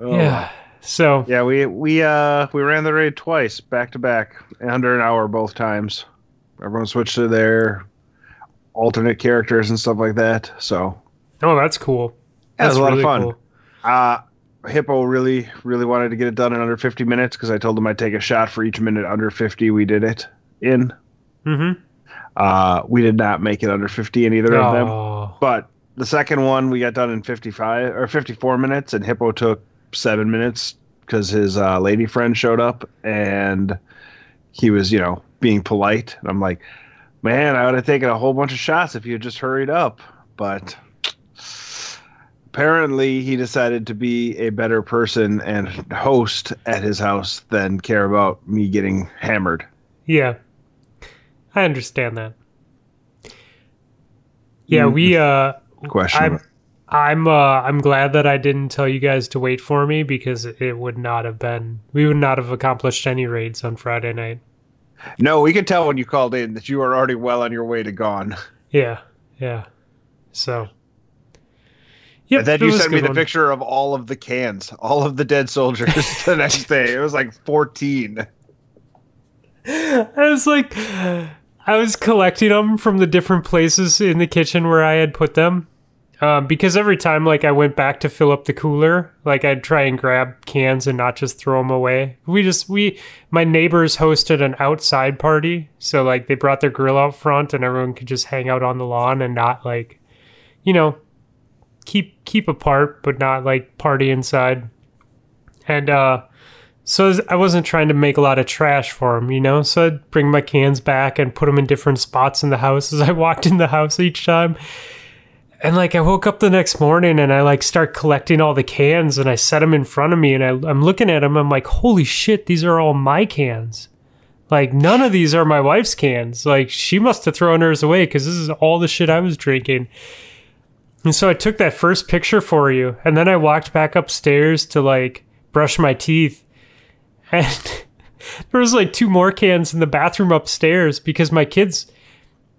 Oh. yeah. So yeah we we uh we ran the raid twice back to back under an hour both times everyone switched to their alternate characters and stuff like that so oh, that's cool. Yeah, it was That's a lot of fun. cool. Uh, Hippo really, really wanted to get it done in under 50 minutes because I told him I'd take a shot for each minute under 50 we did it in. Mm-hmm. Uh, we did not make it under 50 in either of them. Oh, But the second one we got done in 55 or 54 minutes, and Hippo took seven minutes because his uh, lady friend showed up and he was, you know, being polite. And I'm like, man, I would have taken a whole bunch of shots if you had just hurried up. But apparently, he decided to be a better person and host at his house than care about me getting hammered. yeah. I understand that. Yeah, we uh Question. I'm I'm uh I'm glad that I didn't tell you guys to wait for me because it would not have been we would not have accomplished any raids on Friday night. no, we could tell when you called in that you were already well on your way to gone. Yeah, yeah. So Yep, and then you sent me the one. picture of all of the cans, all of the dead soldiers the next day. It was like 14. I was like I was collecting them from the different places in the kitchen where I had put them. Um, because every time like I went back to fill up the cooler, like I'd try and grab cans and not just throw them away. We just we my neighbors hosted an outside party, so like they brought their grill out front and everyone could just hang out on the lawn and not like you know keep keep apart but not like party inside. And uh so I wasn't trying to make a lot of trash for them, you know. So I'd bring my cans back and put them in different spots in the house as I walked in the house each time. And like I woke up the next morning and I like start collecting all the cans and I set them in front of me and I, I'm looking at them. I'm like, holy shit, these are all my cans. Like none of these are my wife's cans. Like she must have thrown hers away because this is all the shit I was drinking. And so I took that first picture for you and then I walked back upstairs to like brush my teeth and there was like two more cans in the bathroom upstairs because my kids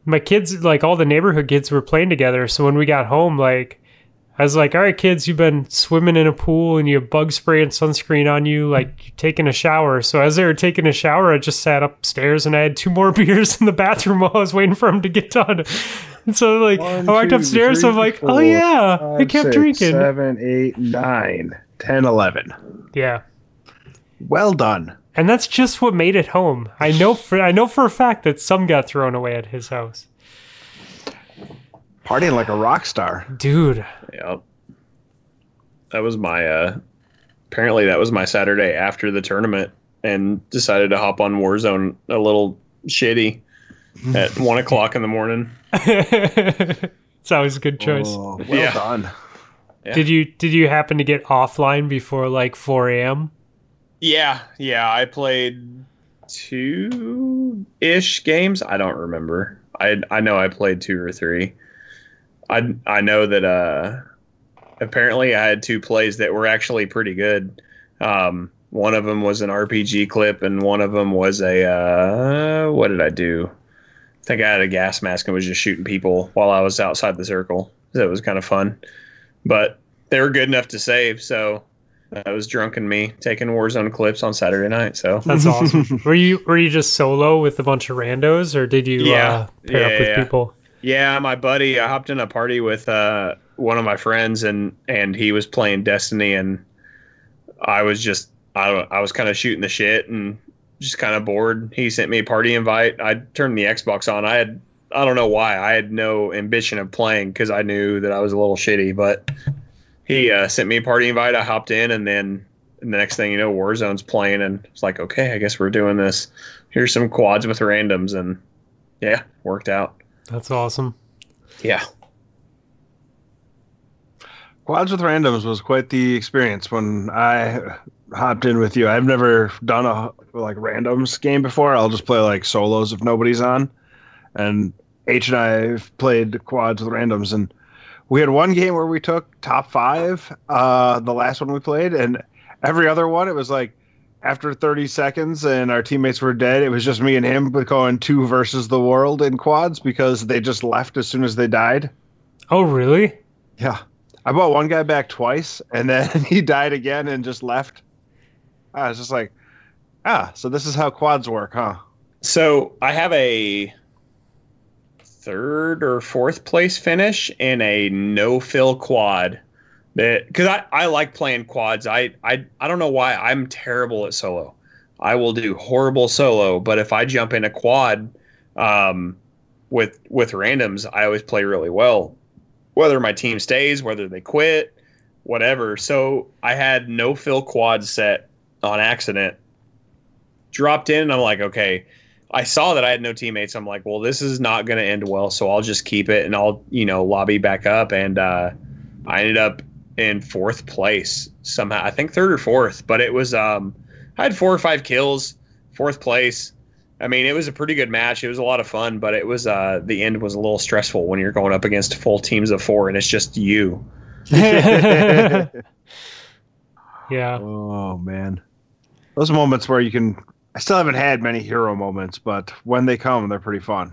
my kids like all the neighborhood kids were playing together. So when we got home like i was like all right kids you've been swimming in a pool and you have bug spray and sunscreen on you like you're taking a shower. So as they were taking a shower i just sat upstairs and i had two more beers in the bathroom while i was waiting for them to get done. And so like One, i walked two, upstairs three, i'm like oh four, yeah i five, kept six, drinking. Seven, eight, nine, 10, 11. yeah Well done. and that's just what made it home i know for i know for a fact that some got thrown away at his house Partying like a rock star. dude Yep. That was my uh apparently that was my Saturday after the tournament and decided to hop on Warzone a little shitty at one o'clock in the morning. it's always a good choice. Oh, well Yeah. done. Yeah. Did you did you happen to get offline before like 4 a.m.? Yeah, yeah. I played two ish games. I don't remember. I I know I played two or three. I I know that uh apparently I had two plays that were actually pretty good. Um one of them was an RPG clip and one of them was a uh what did I do? I think I had a gas mask and was just shooting people while I was outside the circle. That was kind of fun. But they were good enough to save, so that was drunken me taking Warzone clips on Saturday night. So That's awesome. were you were you just solo with a bunch of randos, or did you Yeah. uh, pair up Yeah, with yeah. people? yeah, my buddy, I hopped in a party with uh, one of my friends, and and he was playing Destiny, and I was just I don't- I was kind of shooting the shit and just kind of bored. He sent me a party invite. I turned the Xbox on. I had I don't know why I had no ambition of playing because I knew that I was a little shitty, but he uh, sent me a party invite. I hopped in, and then the next thing you know, Warzone's playing, and it's like, okay, I guess we're doing this. Here's some quads with randoms, and yeah, worked out. That's awesome. Yeah. Quads with randoms was quite the experience when I hopped in with you. I've never done a like randoms game before. I'll just play like solos if nobody's on. And H and I have played quads with randoms, and we had one game where we took top five. Uh, the last one we played, and every other one it was like after 30 seconds and our teammates were dead. It was just me and him going two versus the world in quads because they just left as soon as they died. Oh, really? Yeah. I bought one guy back twice and then he died again and just left. I was just like, ah, so this is how quads work, huh? So I have a third or fourth place finish in a no fill quad. That because I, I like playing quads. I, I I don't know why I'm terrible at solo. I will do horrible solo, but if I jump in a quad um, with with randoms, I always play really well. Whether my team stays, whether they quit, whatever. So I had no fill quad set on accident. Dropped in, and I'm like, okay, I saw that I had no teammates. I'm like, well, this is not going to end well, so I'll just keep it and I'll, you know, lobby back up. And uh, I ended up in fourth place somehow. I think third or fourth, but it was, um, I had four or five kills, fourth place. I mean, it was a pretty good match. It was a lot of fun, but it was, uh, the end was a little stressful when you're going up against full teams of four and it's just you. yeah. Oh man, those moments where you can. I still haven't had many hero moments, but when they come, they're pretty fun.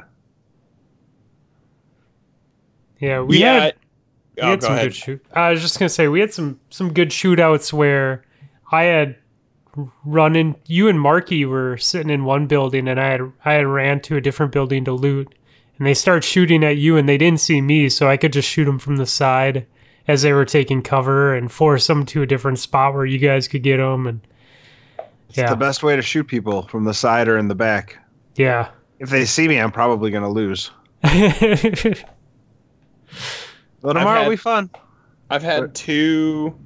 Yeah. We yeah. had we oh, had go some ahead. good shoot. I was just gonna say we had some some good shootouts where I had run in. You and Marky were sitting in one building, and I had I had ran to a different building to loot, and they start shooting at you, and they didn't see me, so I could just shoot them from the side as they were taking cover and force them to a different spot where you guys could get them. And It's yeah, the best way to shoot people from the side or in the back. yeah. If they see me, I'm probably going to lose. But I've tomorrow had- will be fun. I've had two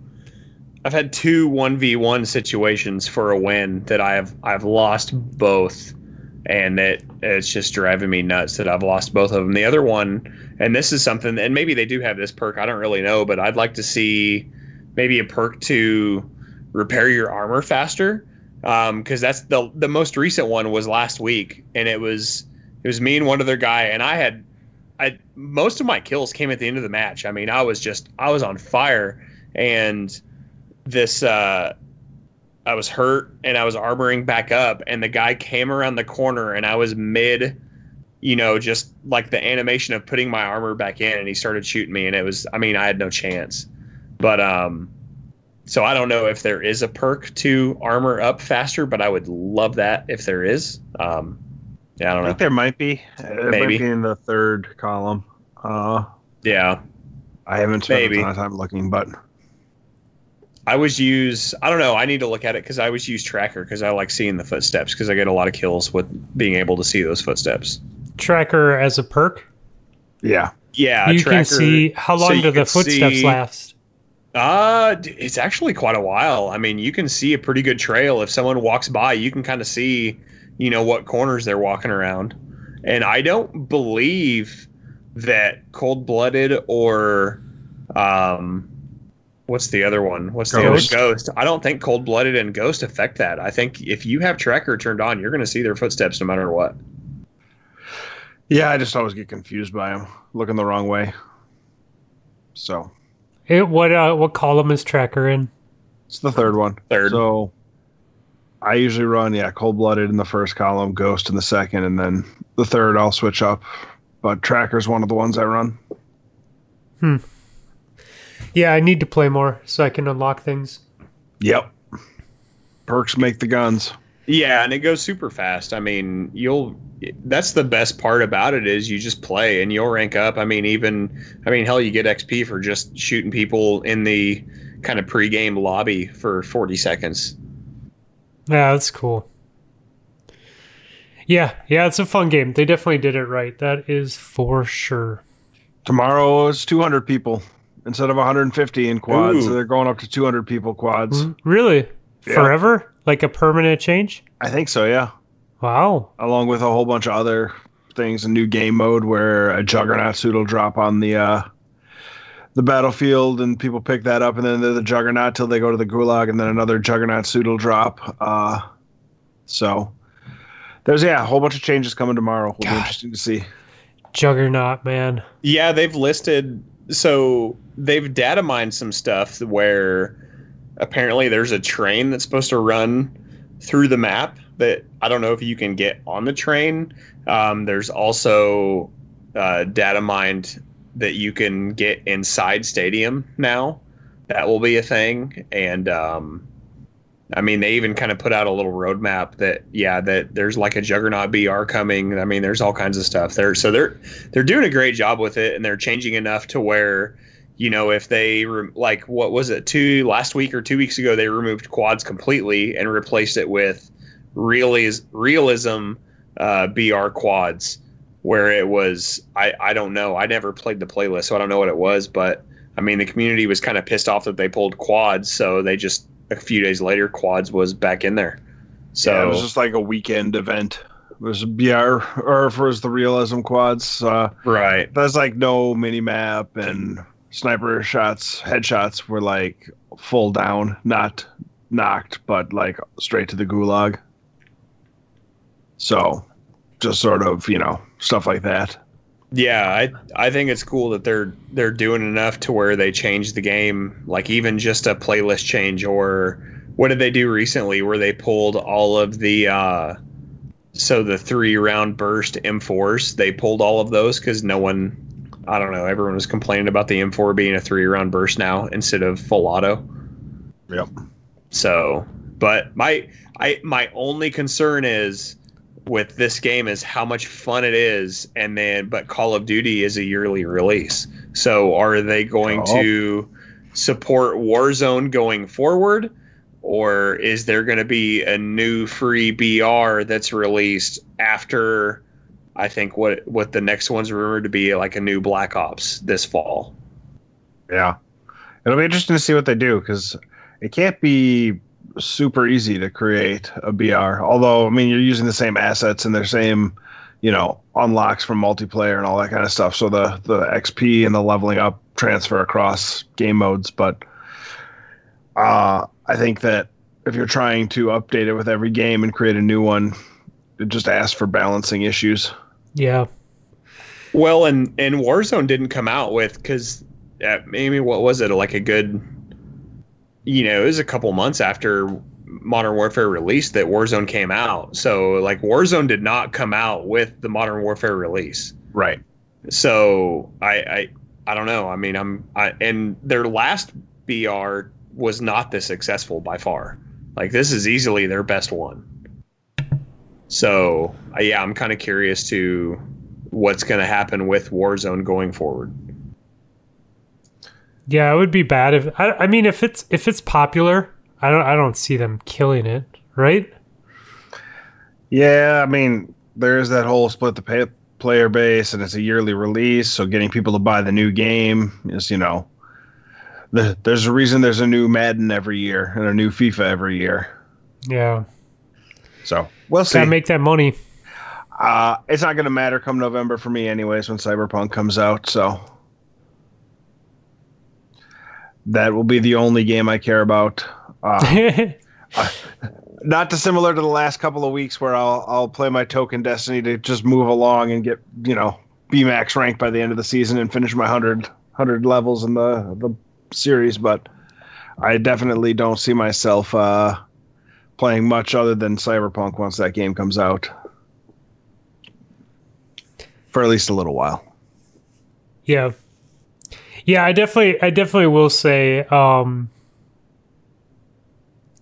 I've had two one v one situations for a win that I have I've lost both. and it it's just driving me nuts that I've lost both of them. The other one, and this is something, and maybe they do have this perk. I don't really know, but I'd like to see maybe a perk to repair your armor faster because um, that's the the most recent one was last week, and it was it was me and one other guy, and I had I most of my kills came at the end of the match. I mean, I was just I was on fire, and this uh, I was hurt and I was armoring back up, and the guy came around the corner, and I was mid, you know, just like the animation of putting my armor back in, and he started shooting me, and it was I mean I had no chance, but um so I don't know if there is a perk to armor up faster, but I would love that if there is. Um, yeah, I don't I know. think there might be. It might Maybe. be in the third column. Uh, Yeah, I haven't spent Maybe. a ton of time looking, but I always use. I don't know. I need to look at it because I always use tracker because I like seeing the footsteps because I get a lot of kills with being able to see those footsteps. Tracker as a perk. yeah, Yeah, you tracker, can see how long you do the footsteps see- last. Uh, it's actually quite a while. I mean, you can see a pretty good trail if someone walks by. You can kind of see, you know, what corners they're walking around. And I don't believe that cold blooded or, um, what's the other one? What's the Ghost. other ghost? I don't think cold blooded and ghost affect that. I think if you have tracker turned on, you're going to see their footsteps no matter what. yeah. I just always get confused by them looking the wrong way. So It, what uh, what column is tracker in? it's the third one. Third. So I usually run yeah, cold blooded in the first column, ghost in the second, and then the third I'll switch up. But tracker's one of the ones I run. Hmm. Yeah, I need to play more so I can unlock things. Yep. Perks make the guns. Yeah, and it goes super fast. I mean, you'll that's the best part about it is you just play and you'll rank up. I mean, even I mean, hell, you get XP for just shooting people in the kind of pre-game lobby for 40 seconds. Yeah, that's cool. Yeah, yeah, it's a fun game. They definitely did it right. That is for sure. Tomorrow is 200 people instead of 150 in quads. Ooh. They're going up to 200 people quads. Mm-hmm. Really? Yeah. Forever? Like a permanent change? I think so, yeah. Wow. Along with a whole bunch of other things, a new game mode where a juggernaut suit will drop on the uh, the battlefield, and people pick that up, and then they're the juggernaut till they go to the gulag, and then another juggernaut suit will drop. Uh, so there's yeah a whole bunch of changes coming tomorrow. Will be interesting to see. Juggernaut, man. Yeah, they've listed so they've data mined some stuff where apparently there's a train that's supposed to run through the map that I don't know if you can get on the train. Um, there's also uh, data mined that you can get inside stadium now. That will be a thing, and um, I mean they even kind of put out a little roadmap that yeah that there's like a Juggernaut BR coming. I mean there's all kinds of stuff there, so they're they're doing a great job with it, and they're changing enough to where you know if they re- like what was it two last week or two weeks ago they removed quads completely and replaced it with realis- realism uh, BR quads where it was I, I don't know I never played the playlist so I don't know what it was but I mean the community was kind of pissed off that they pulled quads so they just a few days later quads was back in there so yeah, it was just like a weekend event. It was BR or if it was the realism quads. Uh, right there's like no mini map and sniper shots, headshots were like full down, not knocked, but like straight to the gulag. So, just sort of you know stuff like that. Yeah, I I think it's cool that they're they're doing enough to where they change the game, like even just a playlist change or what did they do recently where they pulled all of the uh so the three round burst M4s, they pulled all of those cuz no one I don't know, everyone was complaining about the M4 being a three round burst now instead of full auto. Yep. So, but my I my only concern is with this game is how much fun it is, and then but Call of Duty is a yearly release. So, are they going Oh. to support Warzone going forward, or is there going to be a new free BR that's released after? I think what what the next one's rumored to be like a new Black Ops this fall. Yeah, it'll be interesting to see what they do because it can't be super easy to create a BR. Although, I mean, you're using the same assets and the same, you know, unlocks from multiplayer and all that kind of stuff. So the the XP and the leveling up transfer across game modes. But uh, I think that if you're trying to update it with every game and create a new one, it just asks for balancing issues. Yeah. Well, and and Warzone didn't come out with because uh, maybe what was it like a good, you know, it was a couple months after Modern Warfare released that Warzone came out. So like Warzone did not come out with the Modern Warfare release. Right. So I I I don't know. I mean, I'm I and their last BR was not this successful by far. Like this is easily their best one. So uh, yeah, I'm kind of curious to what's going to happen with Warzone going forward. Yeah, it would be bad if I, I mean if it's if it's popular, I don't I don't see them killing it, right? Yeah, I mean, there's that whole split the pay, player base, and it's a yearly release, so getting people to buy the new game is, you know, the, there's a reason there's a new Madden every year and a new FIFA every year. Yeah. So we'll see. Gotta make that money. Uh, it's not going to matter come November for me, anyways, when Cyberpunk comes out. So that will be the only game I care about. Uh, not dissimilar to the last couple of weeks where I'll I'll play my token Destiny to just move along and get you know B max ranked by the end of the season and finish my 100, 100 levels in the the series. But I definitely don't see myself uh, playing much other than Cyberpunk once that game comes out for at least a little while. Yeah. Yeah, I definitely I definitely will say um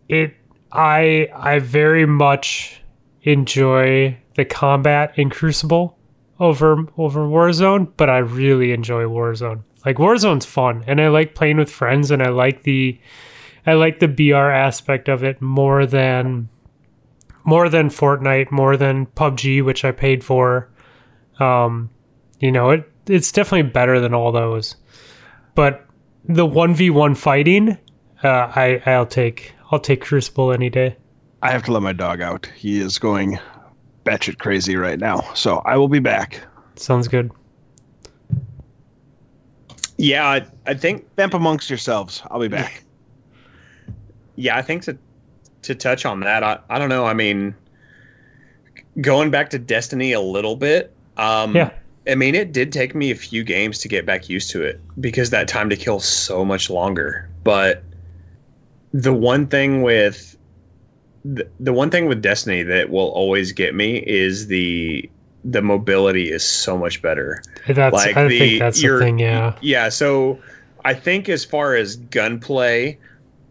it I I very much enjoy the combat in Crucible over over Warzone, but I really enjoy Warzone. Like Warzone's fun and I like playing with friends and I like the I like the BR aspect of it more than more than Fortnite, more than PUBG, which I paid for. Um, you know, it it's definitely better than all those. But the one v one fighting, uh, I I'll take I'll take Crucible any day. I have to let my dog out. He is going batshit crazy right now. So I will be back. Sounds good. Yeah, I, I think Vamp amongst yourselves. I'll be back. Yeah, I think to to touch on that, I, I don't know. I mean, going back to Destiny a little bit. Um, Yeah. I mean, it did take me a few games to get back used to it because that time to kill so much longer. But the one thing with the, the one thing with Destiny that will always get me is the the mobility is so much better. That's Like I the- think that's the thing. Yeah. Yeah, so I think as far as gunplay,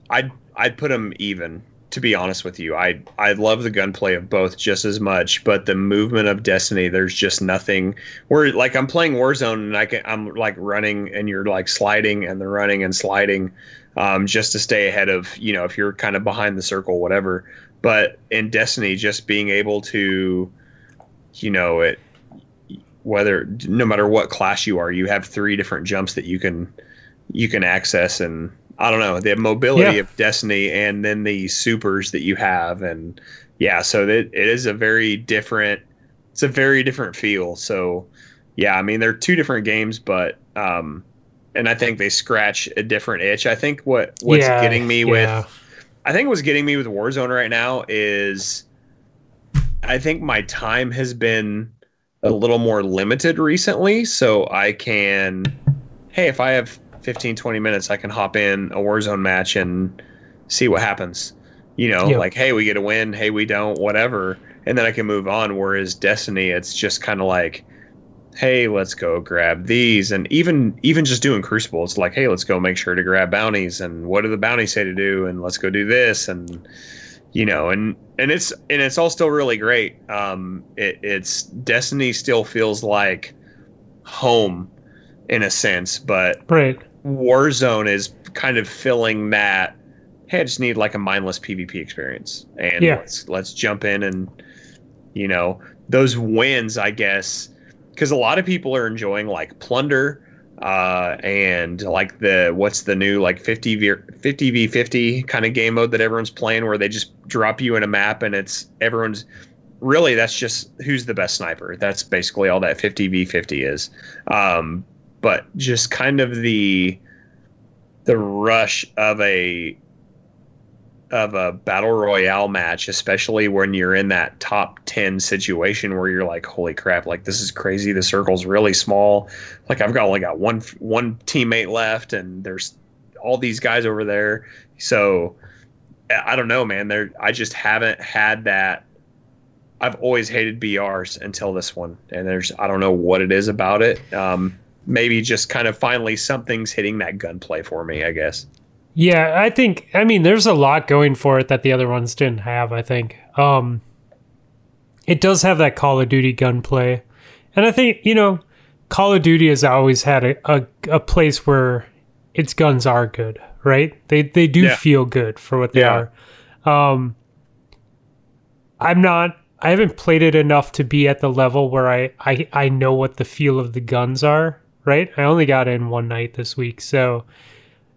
I'd I'd put them even. To be honest with you, I I love the gunplay of both just as much, but the movement of Destiny, there's just nothing. Where like I'm playing Warzone and I can I'm like running and you're like sliding and they're running and sliding, um, just to stay ahead of you know if you're kind of behind the circle, whatever. But in Destiny, just being able to, you know, it whether no matter what class you are, you have three different jumps that you can you can access and I don't know the mobility Yeah. of Destiny and then the supers that you have and yeah, so that it is a very different it's a very different feel. So yeah, I mean they're two different games, but um, and I think they scratch a different itch. I think what what's Yeah, getting me yeah. with I think what's getting me with Warzone right now is I think my time has been a little more limited recently, so I can hey, if I have 15 20 minutes, I can hop in a Warzone match and see what happens. You know, Yeah. like hey, we get a win, hey, we don't, whatever, and then I can move on whereas Destiny it's just kind of like hey, let's go grab these and even even just doing Crucible, it's like hey, let's go make sure to grab bounties and what do the bounties say to do and let's go do this and you know and and it's and it's all still really great um it, it's destiny still feels like home in a sense but Right. Warzone is kind of filling that hey i just need like a mindless pvp experience. And Yeah. let's let's jump in and you know those wins i guess because a lot of people are enjoying like plunder uh, and like the what's the new like 50 v 50 v 50 kind of game mode that everyone's playing where they just drop you in a map and it's everyone's really that's just who's the best sniper. That's basically all that 50 v 50 is. Um, but just kind of the the rush of a of a battle royale match, especially when you're in that top 10 situation where you're like, holy crap, like this is crazy. The circle's really small. Like I've got only got one, one teammate left and there's all these guys over there. So I don't know, man. There, I just haven't had that. I've always hated BRs until this one. And there's, I don't know what it is about it. Um, maybe just kind of finally something's hitting that gunplay for me, I guess. Yeah, I think I mean there's a lot going for it that the other ones didn't have, I think. Um it does have that Call of Duty gunplay. And I think, you know, Call of Duty has always had a, a, a place where its guns are good, right? They they do Yeah. feel good for what they Yeah. are. Um I'm not I haven't played it enough to be at the level where I, I I know what the feel of the guns are, right? I only got in one night this week, so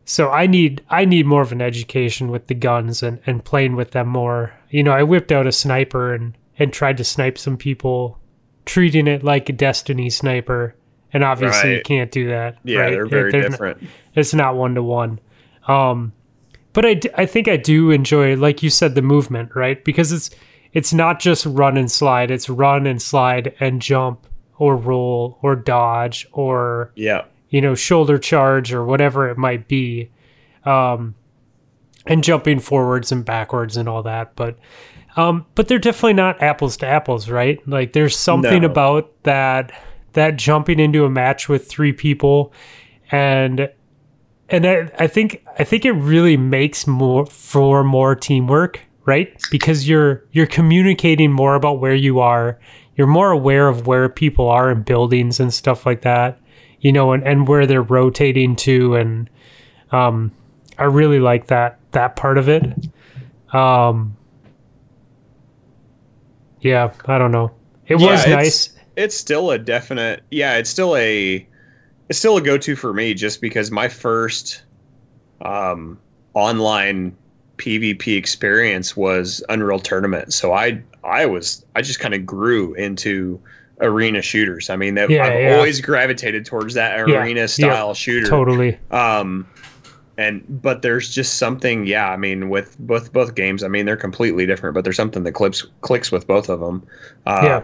so I need I need more of an education with the guns and, and playing with them more. You know, I whipped out a sniper and, and tried to snipe some people, treating it like a Destiny sniper. And obviously you can't do that. Yeah, right? they're very They're not- different. it's not one to one. Um, but I, d- I think I do enjoy, like you said, the movement, right? Because it's it's not just run and slide; it's run and slide and jump or roll or dodge or yeah. you know shoulder charge or whatever it might be, um, and jumping forwards and backwards and all that. But um, but they're definitely not apples to apples, right? Like there's something No. about that that jumping into a match with three people and and I, I think I think it really makes more for more teamwork, right? Because you're you're communicating more about where you are. You're more aware of where people are in buildings and stuff like that, you know, and, and where they're rotating to. And um, I really like that that part of it. Um, yeah, I don't know. It Yeah, was it's- nice. it's still a definite yeah it's still a it's still a go-to for me just because my first um online pvp experience was unreal tournament so i i was i just kind of grew into arena shooters i mean that, Yeah, i've yeah. always gravitated towards that Yeah, arena style shooter Totally. um and but there's just something yeah i mean with both both games i mean they're completely different but there's something that clicks clicks with both of them uh, Yeah.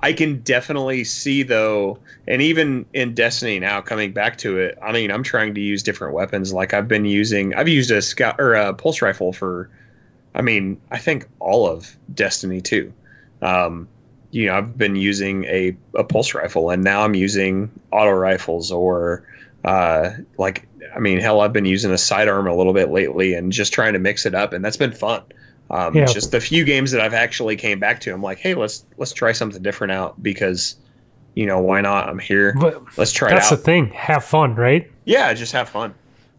I can definitely see though, and even in Destiny now, coming back to it, I mean, I'm trying to use different weapons. Like I've been using, I've used a scout or a pulse rifle for, I mean, I think all of Destiny 2. Um, you know, I've been using a, a pulse rifle, and now I'm using auto rifles or, uh, like, I mean, hell, I've been using a sidearm a little bit lately, and just trying to mix it up, and that's been fun. Um, Yeah. Just the few games that I've actually came back to, I'm like, hey, let's let's try something different out because, you know, why not? I'm here. But Let's try that's it the out. thing. Have fun, right? yeah, just have fun.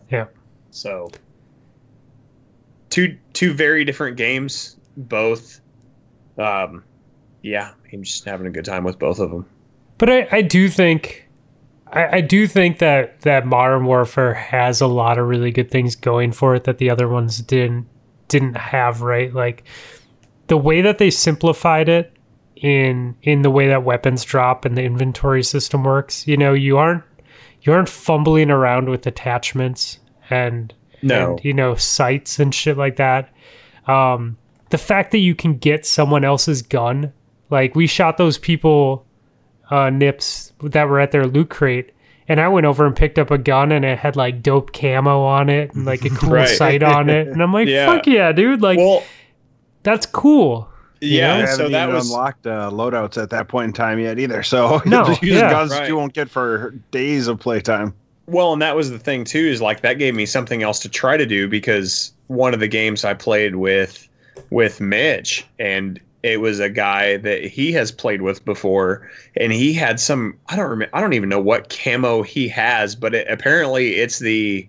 Yeah. So, two two very different games, both. Um, yeah, I'm just having a good time with both of them. But I, I do think I, I do think that that Modern Warfare has a lot of really good things going for it that the other ones didn't didn't have, right? Like the way that they simplified it in in the way that weapons drop and the inventory system works. You know, you aren't you aren't fumbling around with attachments and No. and, you know sights and shit like that. Um, the fact that you can get someone else's gun, like we shot those people uh, nips that were at their loot crate. And I went over and picked up a gun and it had like dope camo on it and like a cool Right. sight on it. And I'm like, Yeah. fuck yeah, dude. Like, well, that's cool. yeah. I So that was unlocked uh, loadouts at that point in time yet either. So No, you're yeah. guns Right. you won't get for days of playtime. Well, and that was the thing too, is like that gave me something else to try to do because one of the games I played with with Mitch and it was a guy that he has played with before and he had some I don't remember I don't even know what camo he has, but it, apparently it's the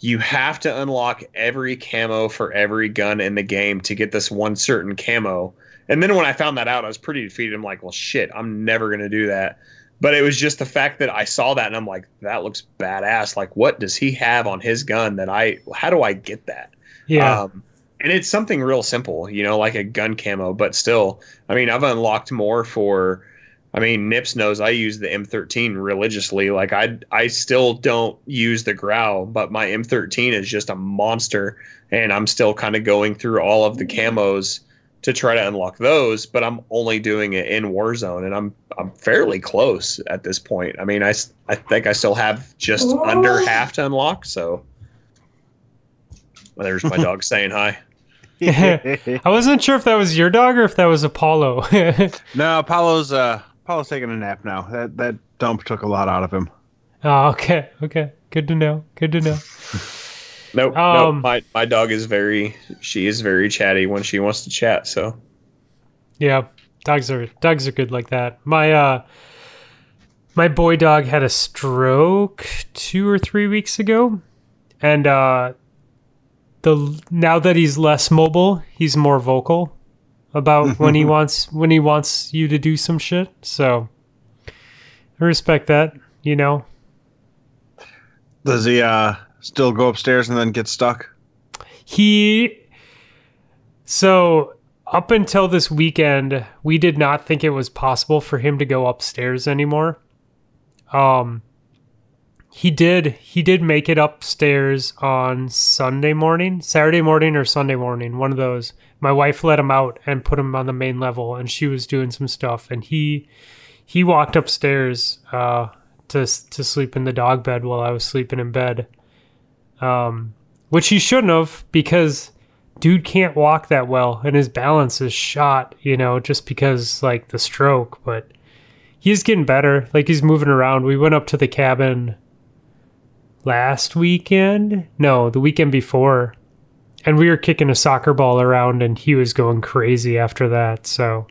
you have to unlock every camo for every gun in the game to get this one certain camo. And then when I found that out, I was pretty defeated. I'm like, well, shit, I'm never going to do that. but it was just the fact that I saw that and I'm like, that looks badass. Like, what does he have on his gun that I? How do I get that? Yeah. Um, and it's something real simple, you know, like a gun camo, but still, I mean, I've unlocked more for. I mean, Nips knows I use the M13 religiously. Like I, I still don't use the Grau, but my M13 is just a monster, and I'm still kind of going through all of the camos to try to unlock those. But I'm only doing it in Warzone, and I'm I'm fairly close at this point. I mean, I I think I still have just under half to unlock. So well, there's my dog saying hi. I wasn't sure if that was your dog or if that was Apollo. no, Apollo's uh Apollo's taking a nap now. That that dump took a lot out of him. oh, okay. Okay. Good to know. Good to know. Nope, Um, nope. My my dog is very she is very chatty when she wants to chat. So Yeah, dogs are dogs are good like that. My uh my boy dog had a stroke 2 or 3 weeks ago and uh the now that he's less mobile, he's more vocal about when he wants when he wants you to do some shit. So I respect that, you know. Does he uh still go upstairs and then get stuck? He so up until this weekend, we did not think it was possible for him to go upstairs anymore. Um he did he did make it upstairs on Sunday morning, Saturday morning or Sunday morning, one of those. My wife let him out and put him on the main level and she was doing some stuff and he he walked upstairs uh to to sleep in the dog bed while I was sleeping in bed. Um which he shouldn't have because dude can't walk that well and his balance is shot, you know, just because like the stroke, but he's getting better. Like he's moving around. We went up to the cabin last weekend. No, the weekend before. And we were kicking a soccer ball around and he was going crazy after that. So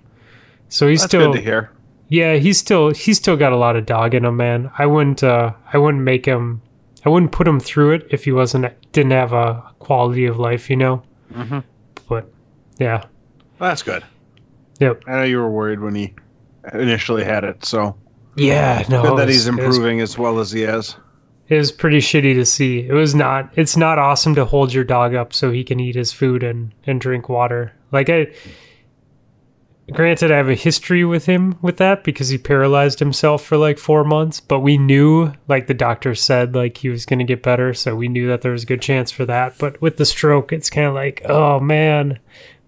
so he's That's still good to hear. yeah, he's still he's still got a lot of dog in him, man. I wouldn't uh I wouldn't make him I wouldn't put him through it if he wasn't didn't have a quality of life, you know. Mm-hmm. But yeah, That's good. yep, I know you were worried when he initially had it, so yeah. No, good that he's improving as well as he is. It was pretty shitty to see. It was not. It's not awesome to hold your dog up so he can eat his food and and drink water. Like I. Granted, I have a history with him with that because he paralyzed himself for like four months. But we knew, like the doctor said, like he was going to get better, so we knew that there was a good chance for that. But with the stroke, it's kind of like, oh man,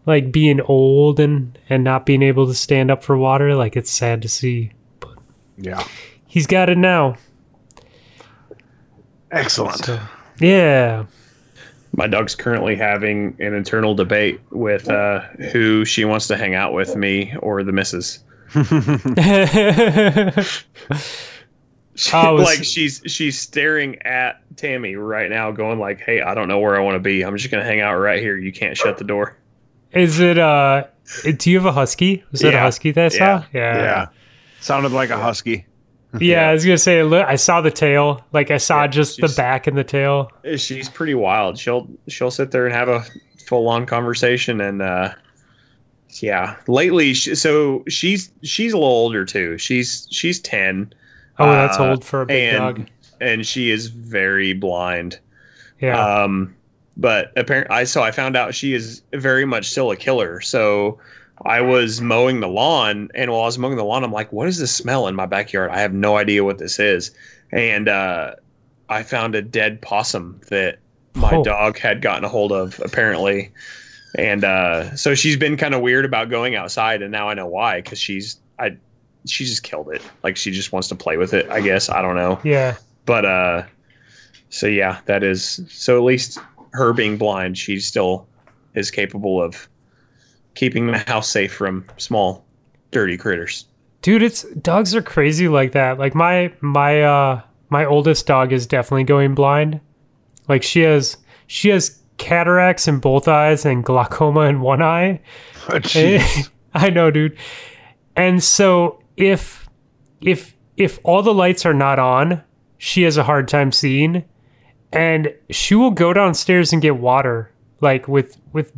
like being old and and not being able to stand up for water. Like it's sad to see. Yeah. He's got it now. Excellent. Yeah. my dog's currently having an internal debate with uh, who she wants to hang out with, me or the missus. She, it's- like she's she's staring at Tammy right now, going like, "Hey, I don't know where I want to be. I'm just gonna hang out right here. You can't shut the door." Is it uh do you have a husky? Was that a husky that I saw? Yeah. Yeah. yeah. Sounded like a husky. Yeah, I was gonna say I saw the tail. Like I saw Yeah, just the back and the tail. She's pretty wild. She'll she'll sit there and have a full on conversation, and uh, yeah, lately, she, so she's she's a little older too. She's she's ten. Oh, that's Uh, old for a big and dog. and she is very blind. Yeah. Um, but apparently, I so I found out she is very much still a killer. So I was mowing the lawn, and while I was mowing the lawn, I'm like, "What is this smell in my backyard? I have no idea what this is." And uh, I found a dead possum that my Oh. dog had gotten a hold of, apparently. And uh, so she's been kind of weird about going outside, and now I know why. Because she's I, she just killed it. Like she just wants to play with it. I guess I don't know yeah. but uh so yeah that is so at least her being blind she still is capable of keeping the house safe from small dirty critters Dude, it's dogs are crazy like that. Like my my uh my oldest dog is definitely going blind. Like she has she has cataracts in both eyes and glaucoma in one eye. Oh, jeez. I know, dude. And so if if if all the lights are not on, she has a hard time seeing and she will go downstairs and get water like with with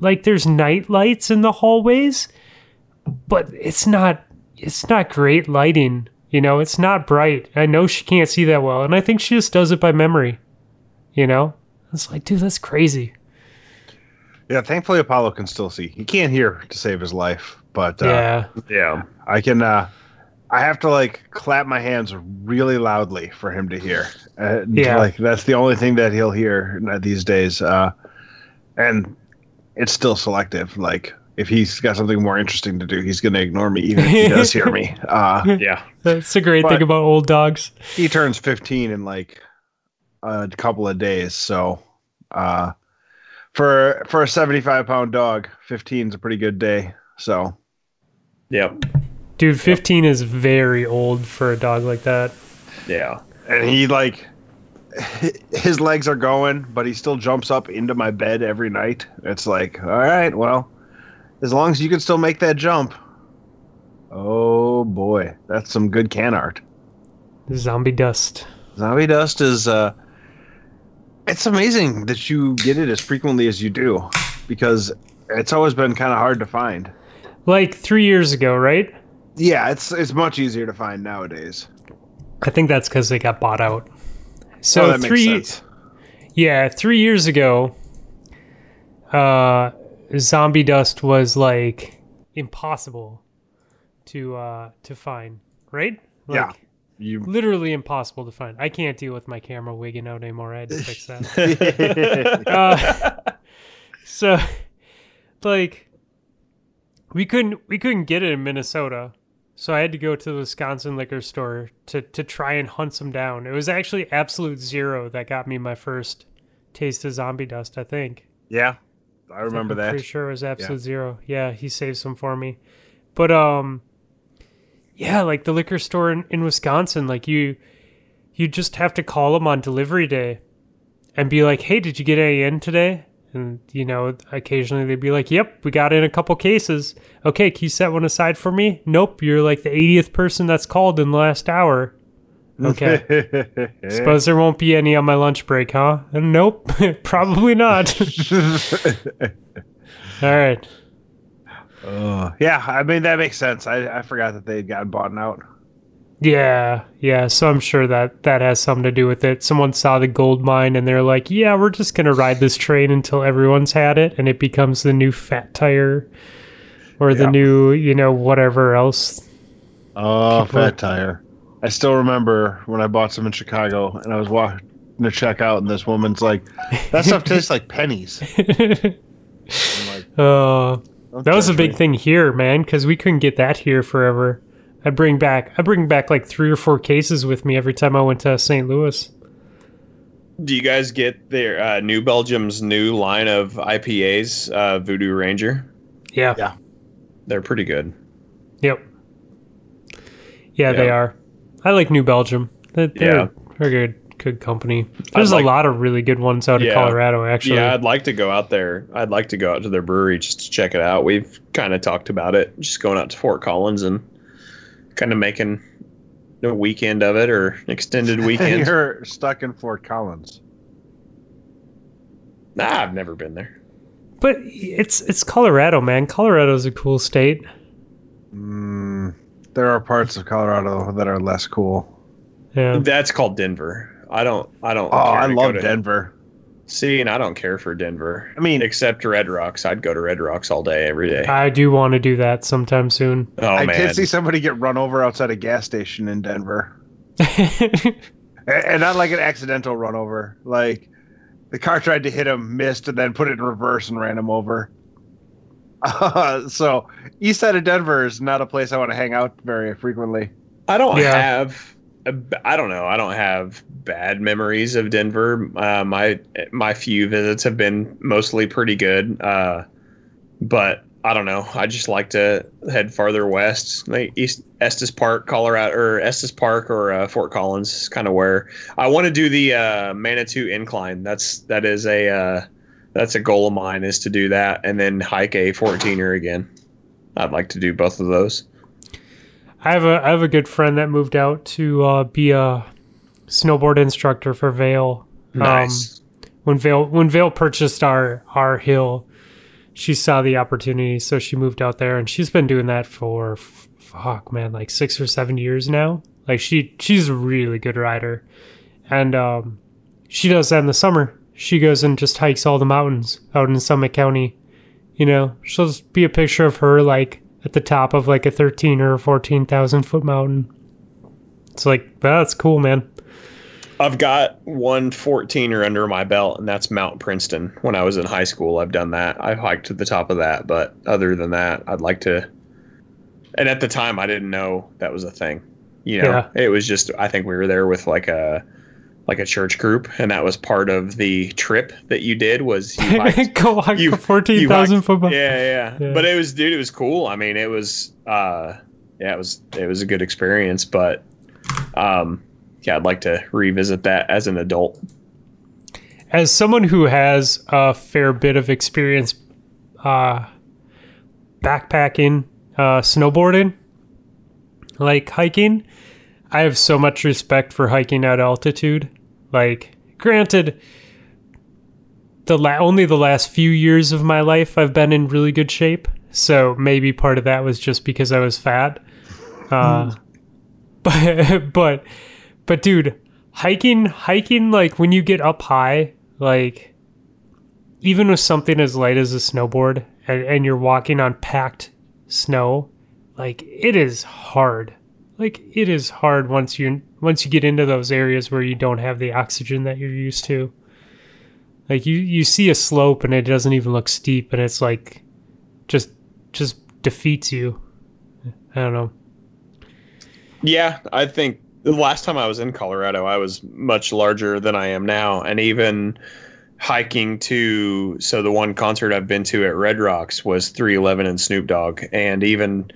like there's night lights in the hallways, but it's not it's not great lighting You know, it's not bright. I know she can't see that well, and I think she just does it by memory. You know, it's like, dude, that's crazy. Yeah, thankfully Apollo can still see. He can't hear to save his life, but uh, yeah, Yeah. I can. Uh, I have to like clap my hands really loudly for him to hear. Uh, Yeah. like that's the only thing that he'll hear these days. Uh, and it's still selective. Like if he's got something more interesting to do, he's going to ignore me even if he does hear me. Uh, Yeah. that's a great But- thing about old dogs. he turns 15 in like a couple of days, so uh, for for a 75 pound dog, 15 is a pretty good day. So Yep. Dude, 15 is very old for a dog like that. Yeah. and he like his legs are going but he still jumps up into my bed every night it's like all right well as long as you can still make that jump oh boy that's some good can art Zombie dust. zombie dust is uh it's amazing that you get it as frequently as you do because it's always been kind of hard to find Like three years ago, right? yeah it's it's much easier to find nowadays I think that's because they got bought out. So oh, three, yeah, three years ago, uh, zombie dust was like impossible to uh to find, right? Like, Yeah. you literally impossible to find. I can't deal with my camera wigging out anymore. I had to fix that. uh, so, like, we couldn't we couldn't get it in Minnesota, so I had to go to the Wisconsin liquor store to to try and hunt some down. It was actually Absolute Zero that got me my first taste of zombie dust. I think. yeah i remember I'm that Pretty sure it was Absolute Zero. Yeah, he saved some for me. But um, yeah, like the liquor store in, in Wisconsin, like you, you just have to call them on delivery day, and be like, "Hey, did you get any in today?" And you know, occasionally they'd be like, "Yep, we got in a couple cases. Okay, can you set one aside for me?" Nope, you're like the 80th person that's called in the last hour. Okay. Suppose there won't be any on my lunch break, huh? Nope, probably not. All right. Uh, yeah, I mean that makes sense. I, I forgot that they'd gotten bought out. Yeah, yeah. So I'm sure that that has something to do with it. Someone saw the gold mine and they're like, "Yeah, we're just gonna ride this train until everyone's had it, and it becomes the new fat tire, or the new, you know, whatever else." Oh, People- fat tire. I still remember when I bought some in Chicago, and I was walking to check out, and this woman's like, "That stuff tastes like pennies." I'm like, uh, that was a big me." thing here, man, because we couldn't get that here forever. I bring back, I bring back like three or four cases with me every time I went to St. Louis. Do you guys get their uh, New Belgium's new line of IPAs, uh, Voodoo Ranger? Yeah. Yeah. They're pretty good. Yep. Yeah, they are. I like New Belgium. They- They're, Yeah. they're good, good company. There's like- a lot of really good ones out of Colorado, actually. Yeah, I'd like to go out there. I'd like to go out to their brewery just to check it out. We've kind of talked about it, just going out to Fort Collins and kind of making a weekend of it or extended weekend. You're stuck in Fort Collins. nah, I've never been there. But it's it's Colorado, man. Colorado's a cool state. Mm, there are parts of Colorado that are less cool. Yeah. That's called Denver. I don't. I don't. Oh, care I to go love to- Denver. See, and I don't care for Denver. I mean, except Red Rocks. I'd go to Red Rocks all day, every day. I do want to do that sometime soon. Oh I man, did see somebody get run over outside a gas station in Denver. A- and not like an accidental run over. Like the car tried to hit him, missed, and then put it in reverse and ran him over. Uh, so east side of Denver is not a place I want to hang out very frequently. I don't Yeah. have. I don't know. I don't have bad memories of Denver. Uh, my my few visits have been mostly pretty good. Uh, but I don't know. I just like to head farther west, like East Estes Park, Colorado, or Estes Park, or uh, Fort Collins. is Kind of where I want to do the uh, Manitou Incline. That's that is a uh, that's a goal of mine is to do that, and then hike a 14er again. I'd like to do both of those. I have a I have a good friend that moved out to uh, be a snowboard instructor for Vail. Nice. when Vail when Vail purchased our our hill, she saw the opportunity, so she moved out there, and she's been doing that for fuck man, like six or seven years now. Like she she's a really good rider, and um, she does that in the summer. She goes and just hikes all the mountains out in Summit County. You know, she'll just be a picture of her like at the top of like a thirteen or fourteen thousand foot mountain. It's like that's cool, man. I've got one 14er under my belt, and that's Mount Princeton. When I was in high school, I've done that. I've hiked to the top of that, but other than that, I'd like to. And at the time, I didn't know that was a thing. You know, Yeah. it was just I think we were there with like a like a church group, and that was part of the trip that you did was you hiked Go hike You- a fourteen thousand foot. Yeah, yeah, Yeah. But it was, dude, it was cool. I mean, it was, uh, yeah, it was, it was a good experience. But, um, yeah, I'd like to revisit that as an adult. as someone who has a fair bit of experience uh, backpacking, uh, snowboarding, like hiking, I have so much respect for hiking at altitude. Like, granted, the la- only the last few years of my life I've been in really good shape, so maybe part of that was just because I was fat. Uh, but but but dude, hiking hiking like when you get up high, like even with something as light as a snowboard and, and you're walking on packed snow, like it is hard. Like it is hard once you once you get into those areas where you don't have the oxygen that you're used to. Like you you see a slope and it doesn't even look steep and it's like just just defeats you. I don't know. Yeah, I think the last time I was in Colorado, I was much larger than I am now, and even hiking to so the one concert I've been to at Red Rocks was 311 and Snoop Dogg, and even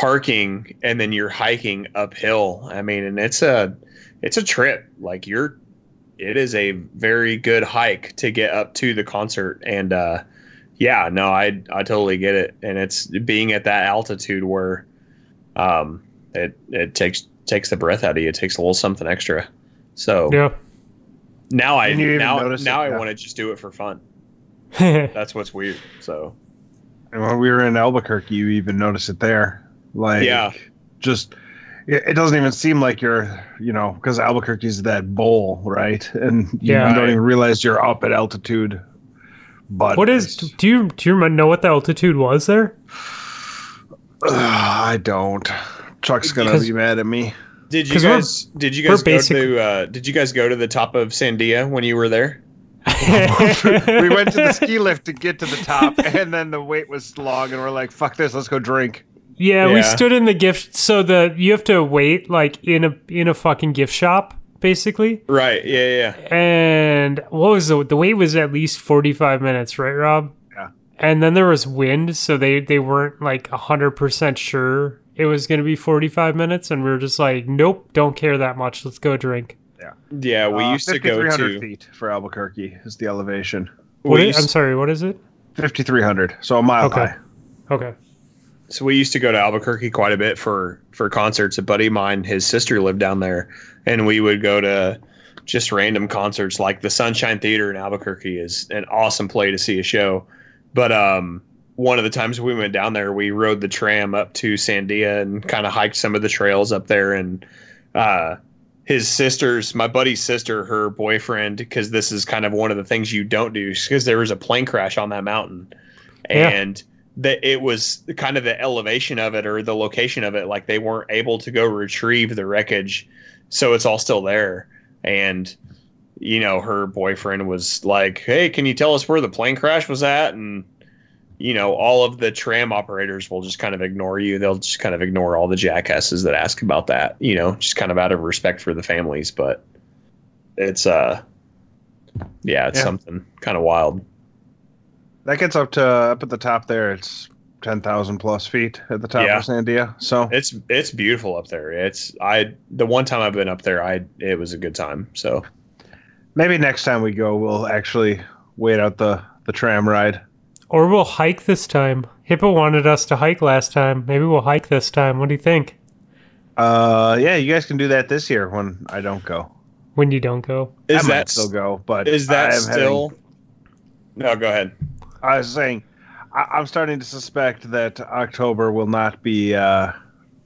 parking and then you're hiking uphill. I mean, and it's a it's a trip. Like you're it is a very good hike to get up to the concert and uh yeah, no, I I totally get it. And it's being at that altitude where um it it takes takes the breath out of you. It takes a little something extra. So Yeah. now I Didn't you even now now? I want to just do it for fun. That's what's weird. So And when we were in Albuquerque, you even notice it there. Like, Yeah. just it, it doesn't even seem like you're, you know, because Albuquerque's that bowl, right? And you Yeah. don't Right. even realize you're up at altitude. But What is? Do you do you know what the altitude was there? Ugh, I don't. Chuck's gonna be mad at me. did you 'Cause we're- guys did you guys go basic- to uh, did you guys go to the top of Sandia when you were there? we went to the ski lift to get to the top, and then the wait was long, and we're like, "Fuck this, let's go drink." Yeah, we stood in the gift. So the you have to wait like in a in a fucking gift shop basically. Right. Yeah. Yeah. And what was the the wait was at least forty five minutes, right, Rob? Yeah. And then there was wind, so they they weren't like hundred percent sure it was going to be forty five minutes, and we were just like, nope, don't care that much. Let's go drink. Yeah. Yeah. We Uh, used to go to. feet for Albuquerque is the elevation. What we is- I'm sorry, what is it? Fifty three hundred, so a mile Okay. high. Okay. So we used to go to Albuquerque quite a bit for for concerts. A buddy of mine, his sister lived down there, and we would go to just random concerts. Like the Sunshine Theater in Albuquerque is an awesome play to see a show. But um, one of the times we went down there, we rode the tram up to Sandia and kind of hiked some of the trails up there. And uh, his sister's, my buddy's sister, her boyfriend, because this is kind of one of the things you don't do, because there was a plane crash on that mountain, Yeah. and that it was kind of the elevation of it or the location of it, like they weren't able to go retrieve the wreckage, so it's all still there. And you know, her boyfriend was like, "Hey, can you tell us where the plane crash was at?" And you know, all of the tram operators will just kind of ignore you. They'll just kind of ignore all the jackasses that ask about that, you know, just kind of out of respect for the families. But it's, uh, yeah, it's Yeah. something kind of wild. That gets up to up at the top there. It's ten thousand plus feet at the top Yeah. of Sandia. So It's, it's beautiful up there. It's, I, the one time I've been up there, I, it was a good time. So, maybe next time we go, we'll actually wait out the the tram ride. Or we'll hike this time. Hippo wanted us to hike last time. Maybe we'll hike this time. What do you think? Uh, yeah, you guys can do that this year when I don't go. When you don't go. is I might that, still go? But is that I'm still, having- no, go ahead. I was saying, I, I'm starting to suspect that October will not be uh,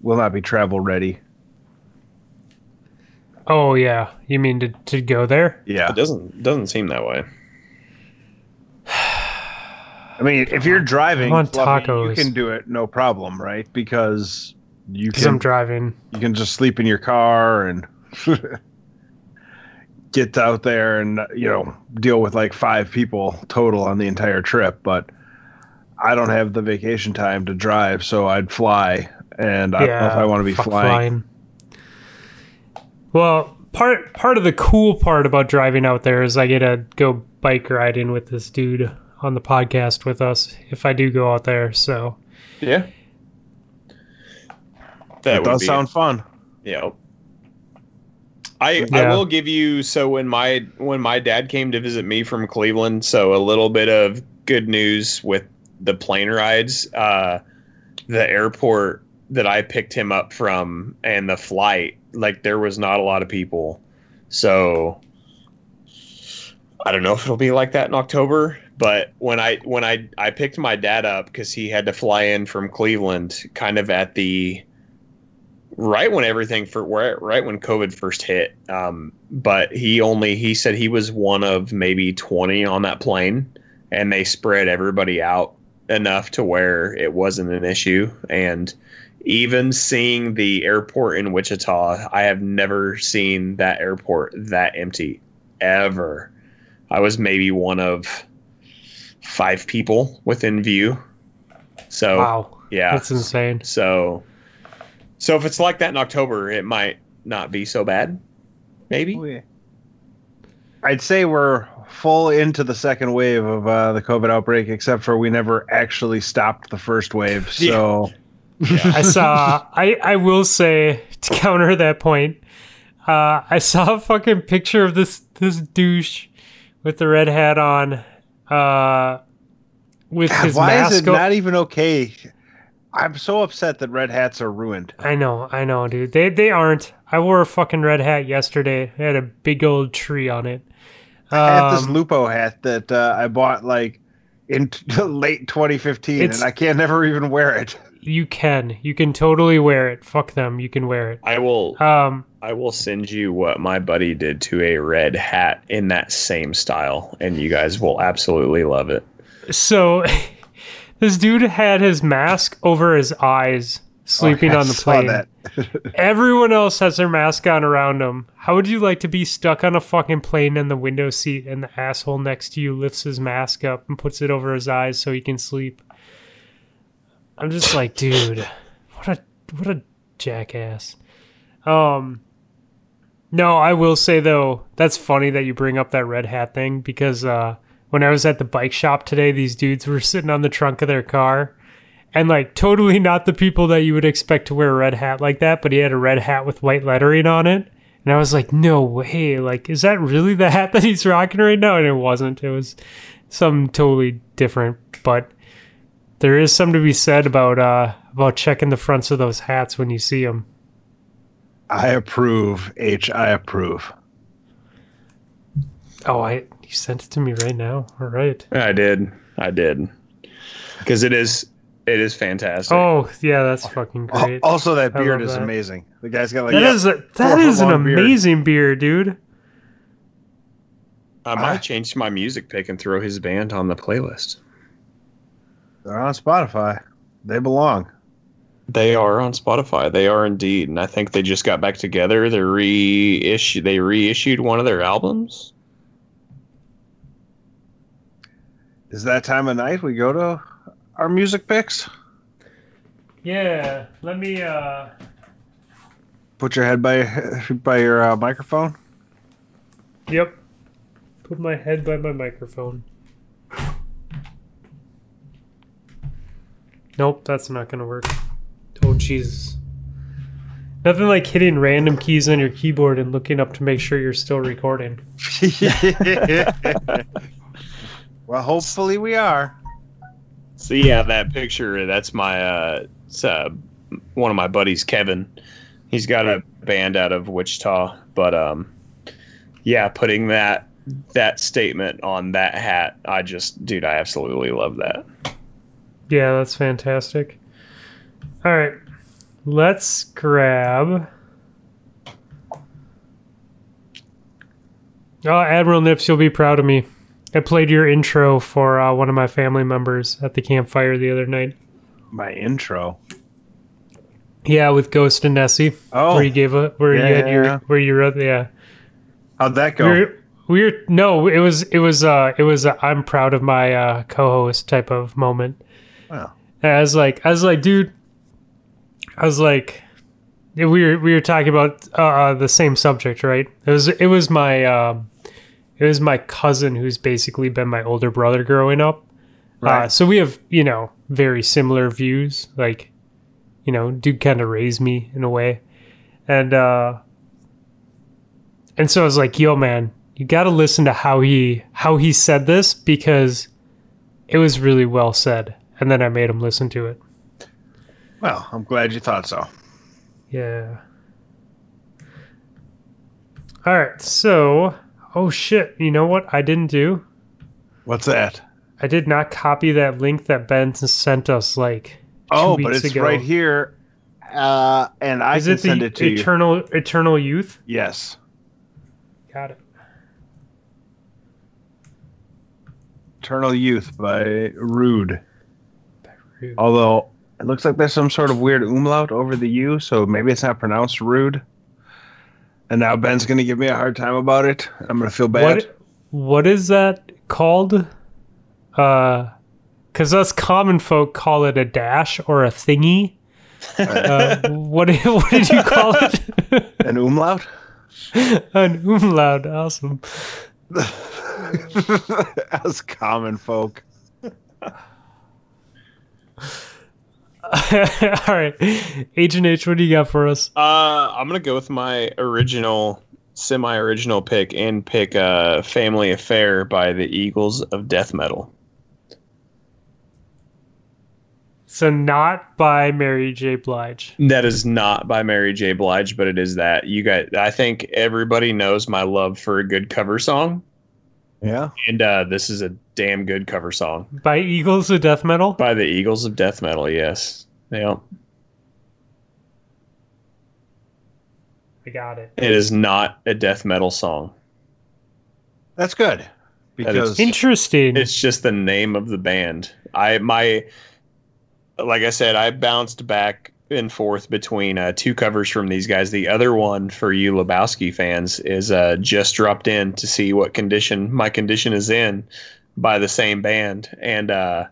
will not be travel ready. Oh yeah, you mean to to go there? Yeah. It doesn't doesn't seem that way. I mean, if you're driving, I want Fluffy, you can do it no problem, right? Because you Because I'm driving. you can just sleep in your car and get out there and you know deal with like five people total on the entire trip. But I don't have the vacation time to drive, so I'd fly, and I don't know if I want to be fuck flying. Well, part part of the cool part about driving out there is I get to go bike riding with this dude on the podcast with us if I do go out there. So Yeah. That It does sound fun. Yeah. I I will give you so when my when my dad came to visit me from Cleveland, so a little bit of good news with the plane rides. Uh, the airport that I picked him up from and the flight, like there was not a lot of people. So I don't know if it'll be like that in October, but when I when I I picked my dad up because he had to fly in from Cleveland, kind of at the right when everything for right, right when COVID first hit. Um, but he only he said he was one of maybe twenty on that plane, and they spread everybody out enough to where it wasn't an issue. And even seeing the airport in Wichita, I have never seen that airport that empty ever. I was maybe one of five people within view. So wow, yeah, that's insane. so, so if it's like that in October, it might not be so bad. Maybe. I'd say we're full into the second wave of uh, the COVID outbreak, except for we never actually stopped the first wave. So I saw. I I will say to counter that point. Uh, I saw a fucking picture of this this douche with the red hat on, uh, with God, his why mask. is it o- not even okay? I'm so upset that red hats are ruined. I know, I know, dude. They they aren't. I wore a fucking red hat yesterday. It had a big old tree on it. I had this Um, Lupo hat that uh, I bought like in t- late 2015, and I can't never even wear it. you can, you can totally wear it. Fuck them. You can wear it. I will. Um, I will send you what my buddy did to a red hat in that same style, and you guys will absolutely love it. so this dude had his mask over his eyes, sleeping Oh, on the plane. that. Everyone else has their mask on around them. How would you like to be stuck on a fucking plane in the window seat and the asshole next to you lifts his mask up and puts it over his eyes so he can sleep? I'm just like, dude, what a what a jackass. Um No, I will say though, that's funny that you bring up that red hat thing because uh when I was at the bike shop today, these dudes were sitting on the trunk of their car and like totally not the people that you would expect to wear a red hat like that, but he had a red hat with white lettering on it. And I was like, no way. Like, is that really the hat that he's rocking right now? And it wasn't. It was something totally different. But there is something to be said about uh about checking the fronts of those hats when you see them. I approve. H. I approve. Oh, I you sent it to me right now. All right. I did. I did. Because it is. It is fantastic. Oh yeah, that's fucking great. Also, that I beard is that. amazing. The guy's got like That yeah, is a that four is an foot beard. amazing beard, dude. I might ah. change my music pick and throw his band on the playlist. they're on Spotify. They belong. They are on Spotify. They are indeed, and I think they just got back together. They reissue. They reissued one of their albums. Is that time of night we go to our music picks? Yeah, let me uh Put your head by by your uh, microphone. Yep. Put my head by my microphone. Nope, that's not gonna work. Oh Jesus. Nothing like hitting random keys on your keyboard and looking up to make sure you're still recording. well, hopefully we are. So yeah, that picture. That's my. Uh, it's uh, one of my buddies, Kevin. He's got a band out of Wichita, but um, yeah, putting that that statement on that hat, I just, dude, I absolutely love that. Yeah, that's fantastic. Alright. Let's grab Oh, Admiral Nips, you'll be proud of me. I played your intro for uh, one of my family members at the campfire the other night. My intro. Yeah, with Ghost and Nessie. Oh. where you gave a where Yeah, you had your yeah. where you wrote yeah. How'd that We go? were, we were no, it was it was uh it was i I'm proud of my uh, co-host type of moment. Wow. And I was like, I was like, dude, I was like, we were we were talking about uh, the same subject, right? It was it was my um, it was my cousin who's basically been my older brother growing up. Uh, so we have you know very similar views. Like, you know, dude kind of raised me in a way, and uh, and so I was like, yo, man, you got to listen to how he how he said this because it was really well said. And then I made him listen to it. Well, I'm glad you thought so. Yeah. All right. So, oh shit. You know what I didn't do? What's that? I did not copy that link that Ben sent us like Oh, but it's ago. right here. Uh, and I Is can it send it to you. Eternal Eternal Youth? Yes. Got it. Eternal Youth by Rude. Rude. Although it looks like there's some sort of weird umlaut over the U, so maybe it's not pronounced rude. And now Ben's gonna give me a hard time about it. I'm gonna feel bad. What what is that called? Uh cuz us common folk call it a dash or a thingy. Uh, what what did you call it? An umlaut? An umlaut. Awesome. As common folk. All right. Agent H, what do you got for us? Uh, I'm gonna go with my original, semi-original pick and pick uh, "Family Affair" by the Eagles of Death Metal. So not by Mary J. Blige. That is not by Mary J. Blige, but it is that you got. I think everybody knows my love for a good cover song, Yeah. and uh, this is a damn good cover song By Eagles of Death Metal? by the Eagles of Death Metal. Yes, yeah, I got it. it is not a death metal song. That's good. That is- Because Interesting. It's just the name of the band. I my like I said, I bounced back and forth between uh, two covers from these guys. The other one for you Lebowski fans is uh, just dropped in to see what condition my condition is in by the same band. And uh,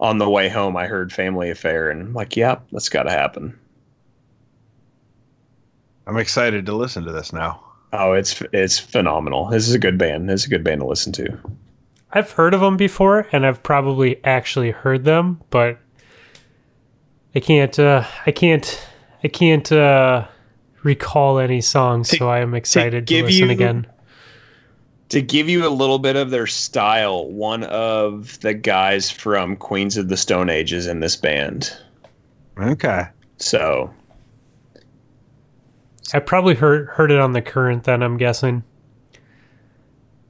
on the way home, I heard Family Affair, and I'm like, yep, that's got to happen. I'm excited to listen to this now. Oh, it's it's phenomenal. This is a good band. This is a good band to listen to. I've heard of them before, and I've probably actually heard them, but I can't. Uh, I can't. I can't uh, recall any songs, To- so I am excited to, give listen you- again. to give you a little bit of their style, one of the guys from Queens of the Stone Age is in this band. Okay. So I probably heard heard it on the current. Then I'm guessing.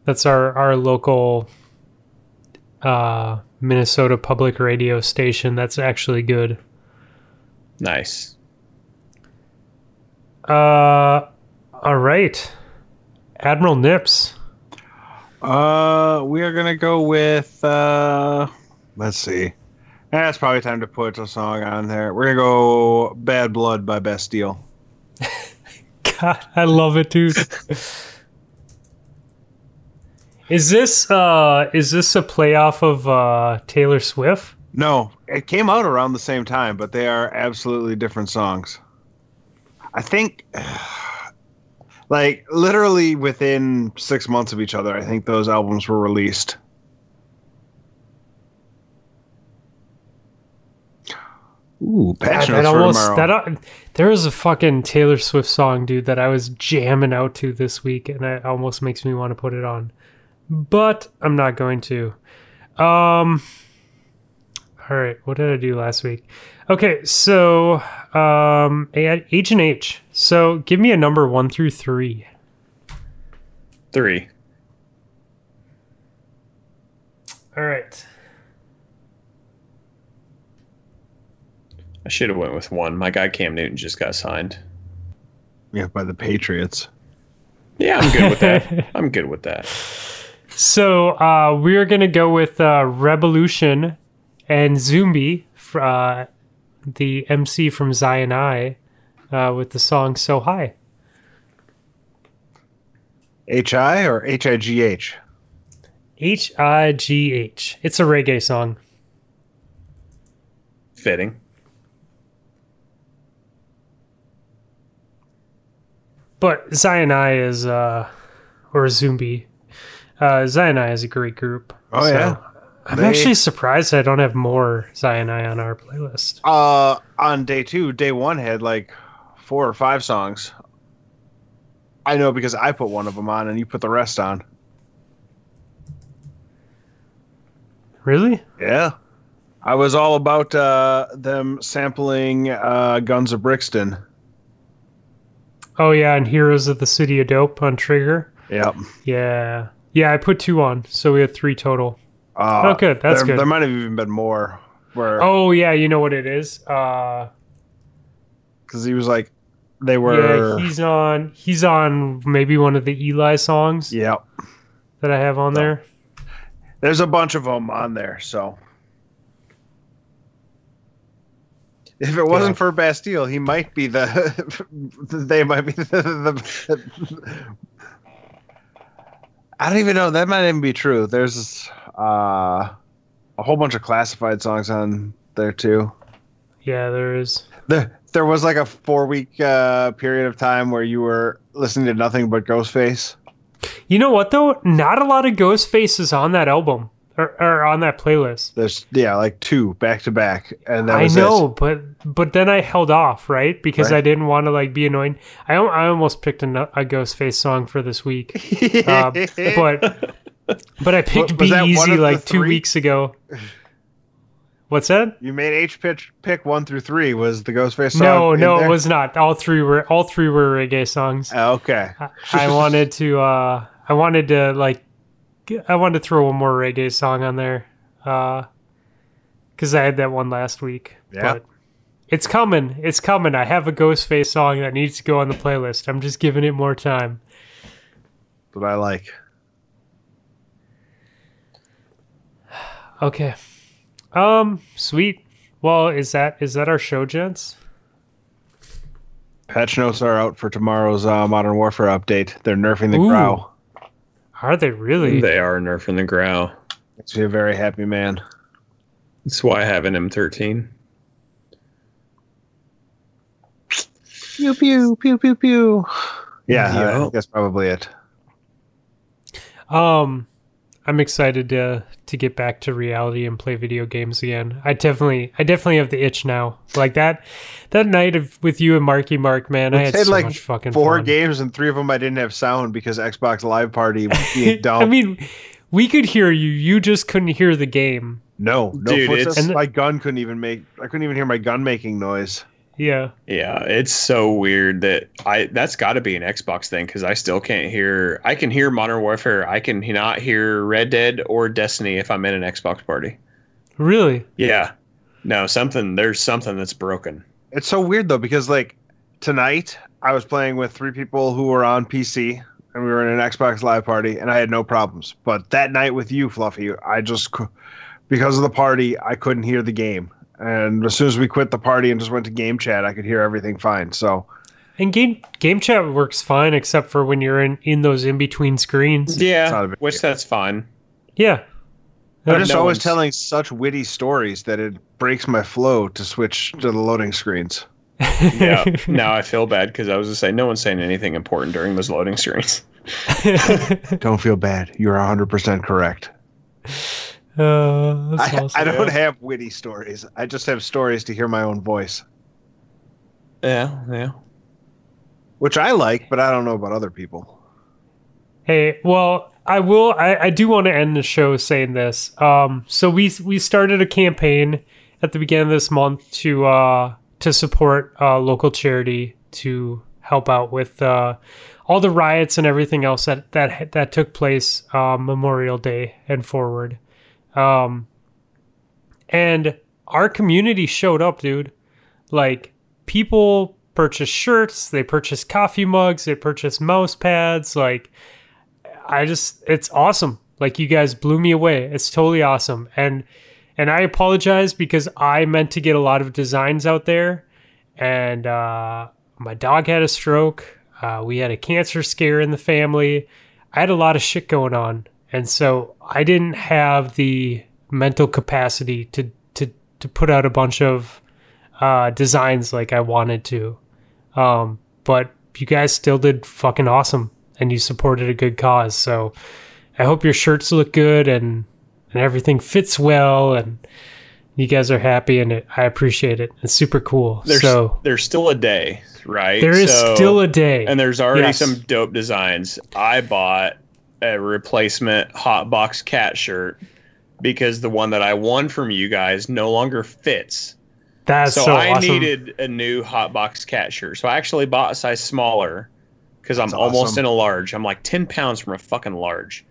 That's our our local uh, Minnesota public radio station. That's actually good. Nice. Uh, all right, Admiral Nips. Uh, we are gonna go with. uh Let's see. Eh, it's probably time to put a song on there. We're gonna go "Bad Blood" by Bastille. God, I love it, dude. is this uh is this a playoff of uh Taylor Swift? No, it came out around the same time, but they are absolutely different songs. I think, like, literally within six months of each other, I think those albums were released. Ooh, Passion that almost that uh, there was a fucking Taylor Swift song, dude, that I was jamming out to this week, and it almost makes me want to put it on, but I'm not going to. Um. All right, what did I do last week? Okay, so um, A- Agent H. So give me a number one through three. Three. All right. I should have went with one. My guy Cam Newton just got signed. yeah, by the Patriots. Yeah, I'm good with that. I'm good with that. So uh, we're gonna go with uh, Rebelution and Zumbi, uh, the MC from Zion I, uh, with the song "So High." H I or H I G H? H I G H. It's a reggae song. Fitting. But Zion I is, uh, or Zumbi. Uh, Zion I is a great group. Oh, yeah. I'm They- actually surprised I don't have more Zion I on our playlist. Uh, on day two, day one had like four or five songs. I know because I put one of them on and you put the rest on. Really? Yeah. I was all about uh, them sampling uh, Guns of Brixton. Oh yeah, and Heroes of the City of Dope on Trigger. Yep. Yeah. Yeah, I put two on, so we had three total. Uh, Oh, good. That's there, good. There might have even been more. Where Oh yeah, you know what it is? Uh because he was like, they were. yeah, he's on he's on maybe one of the Eli songs Yep. that I have on there. There's a bunch of them on there, so. If it wasn't Yeah. for Bastille, he might be the. they might be the, the. I don't even know. That might even be true. There's uh, a whole bunch of classified songs on there too. Yeah, there is. There, there was like a four week uh, period of time where you were listening to nothing but Ghostface. You know what though? Not a lot of Ghostface is on that album or, or on that playlist. There's yeah, like two back to back, and that I know, but but then I held off, right? Because Right. I didn't want to like be annoying. I I almost picked a, a Ghostface song for this week, uh, but but I picked Be Easy like two weeks ago. What's that? You made H pitch pick one through three. Was the Ghostface song? No, no, there? it was not. All three were all three were reggae songs. Oh, okay. I- I wanted to uh I wanted to like I wanted to throw one more reggae song on there. Uh cuz I had that one last week. Yeah. But it's coming. It's coming. I have a Ghostface song that needs to go on the playlist. I'm just giving it more time. But I like. Okay. Um sweet. Well, is that is that our show, gents? Patch notes are out for tomorrow's uh, Modern Warfare update. They're nerfing the Ooh. Grau. Are they really? They are nerfing the Grau. Makes me a very happy man. That's why I have an M13. Pew pew pew pew pew. Yeah, I Yeah. think that's probably it. Um, I'm excited to to get back to reality and play video games again. I definitely, I definitely have the itch now. Like that, that night of with you and Marky Mark, man, I We had played so like much fucking Four fun. games and three of them I didn't have sound because Xbox Live Party was being dumb. I mean, we could hear you. You just couldn't hear the game. no, no Dude, footsteps. it's- my gun couldn't even make. I couldn't even hear my gun making noise. Yeah. Yeah, it's so weird that I that's got to be an Xbox thing because I still can't hear. I can hear Modern Warfare. I can not hear Red Dead or Destiny if I'm in an Xbox party. Really? Yeah, no, something there's something that's broken. It's so weird though because like tonight I was playing with three people who were on PC and we were in an Xbox Live party and I had no problems. But that night with you, Fluffy, I just because of the party I couldn't hear the game. And as soon as we quit the party and just went to game chat, I could hear everything fine. So And game game chat works fine except for when you're in in those in between screens. Yeah, which deal. that's fine. Yeah. I'm just no always one's- telling such witty stories that it breaks my flow to switch to the loading screens. Yeah, now I feel bad because I was just saying no one's saying anything important during those loading screens. Don't feel bad. You're 100% correct. Uh, I, awesome. I don't have witty stories. I just have stories to hear my own voice, Yeah, yeah. which I like, but I don't know about other people. Hey, well, I will. I, I do want to end the show saying this. Um, so we we started a campaign at the beginning of this month to uh to support uh local charity to help out with uh all the riots and everything else that that that took place um, Memorial Day and forward. Um, and our community showed up, dude. Like people purchased shirts, they purchased coffee mugs, they purchased mouse pads. Like, I just, it's awesome. Like, you guys blew me away. It's totally awesome. And, and I apologize because I meant to get a lot of designs out there, and uh, my dog had a stroke. Uh, we had a cancer scare in the family. I had a lot of shit going on, and so I didn't have the mental capacity to to to put out a bunch of uh, designs like I wanted to. Um, but you guys still did fucking awesome, and you supported a good cause. So I hope your shirts look good and and everything fits well and you guys are happy and it, I appreciate it. It's super cool. There's so there's still a day, right? there is So- still a day. and there's already Yes. some dope designs. I bought a replacement hot box cat shirt because the one that I won from you guys no longer fits. That's so, so, I awesome. needed a new hot box cat shirt. So I actually bought a size smaller because I'm That's almost awesome. in a large. I'm like 10 pounds from a fucking large.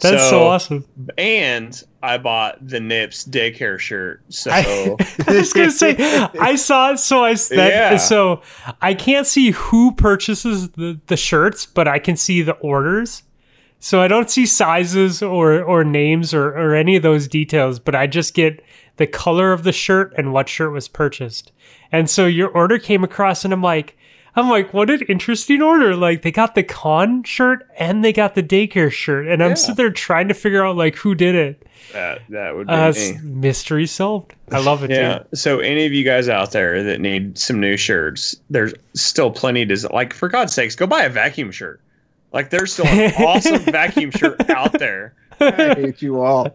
That's so, awesome. And I bought the Nips daycare shirt. So I, I was gonna say I saw it, so I that, Yeah. so I can't see who purchases the, the shirts, but I can see the orders. So I don't see sizes or or names or or any of those details, but I just get the color of the shirt and what shirt was purchased. And so your order came across, and I'm like. I'm like, what an interesting order. Like they got the con shirt and they got the daycare shirt. And I'm Yeah. sitting there trying to figure out like who did it. that, that would be Uh, mystery solved. I love it, Yeah. dude. So any of you guys out there that need some new shirts, there's still plenty to like. For God's sakes, go buy a vacuum shirt. Like there's still an awesome vacuum shirt out there. I hate you all.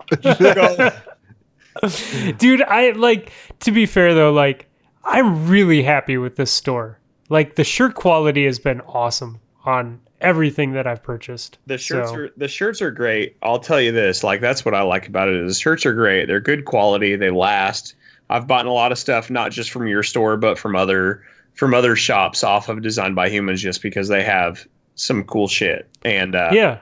Dude, I like to be fair though, like I'm really happy with this store. Like the shirt quality has been awesome on everything that I've purchased. the shirts So- are the shirts are great. I'll tell you this, like that's what I like about it is the shirts are great. They're good quality. They last. I've bought a lot of stuff not just from your store, but from other from other shops off of Designed by Humans, just because they have some cool shit. And uh, Yeah.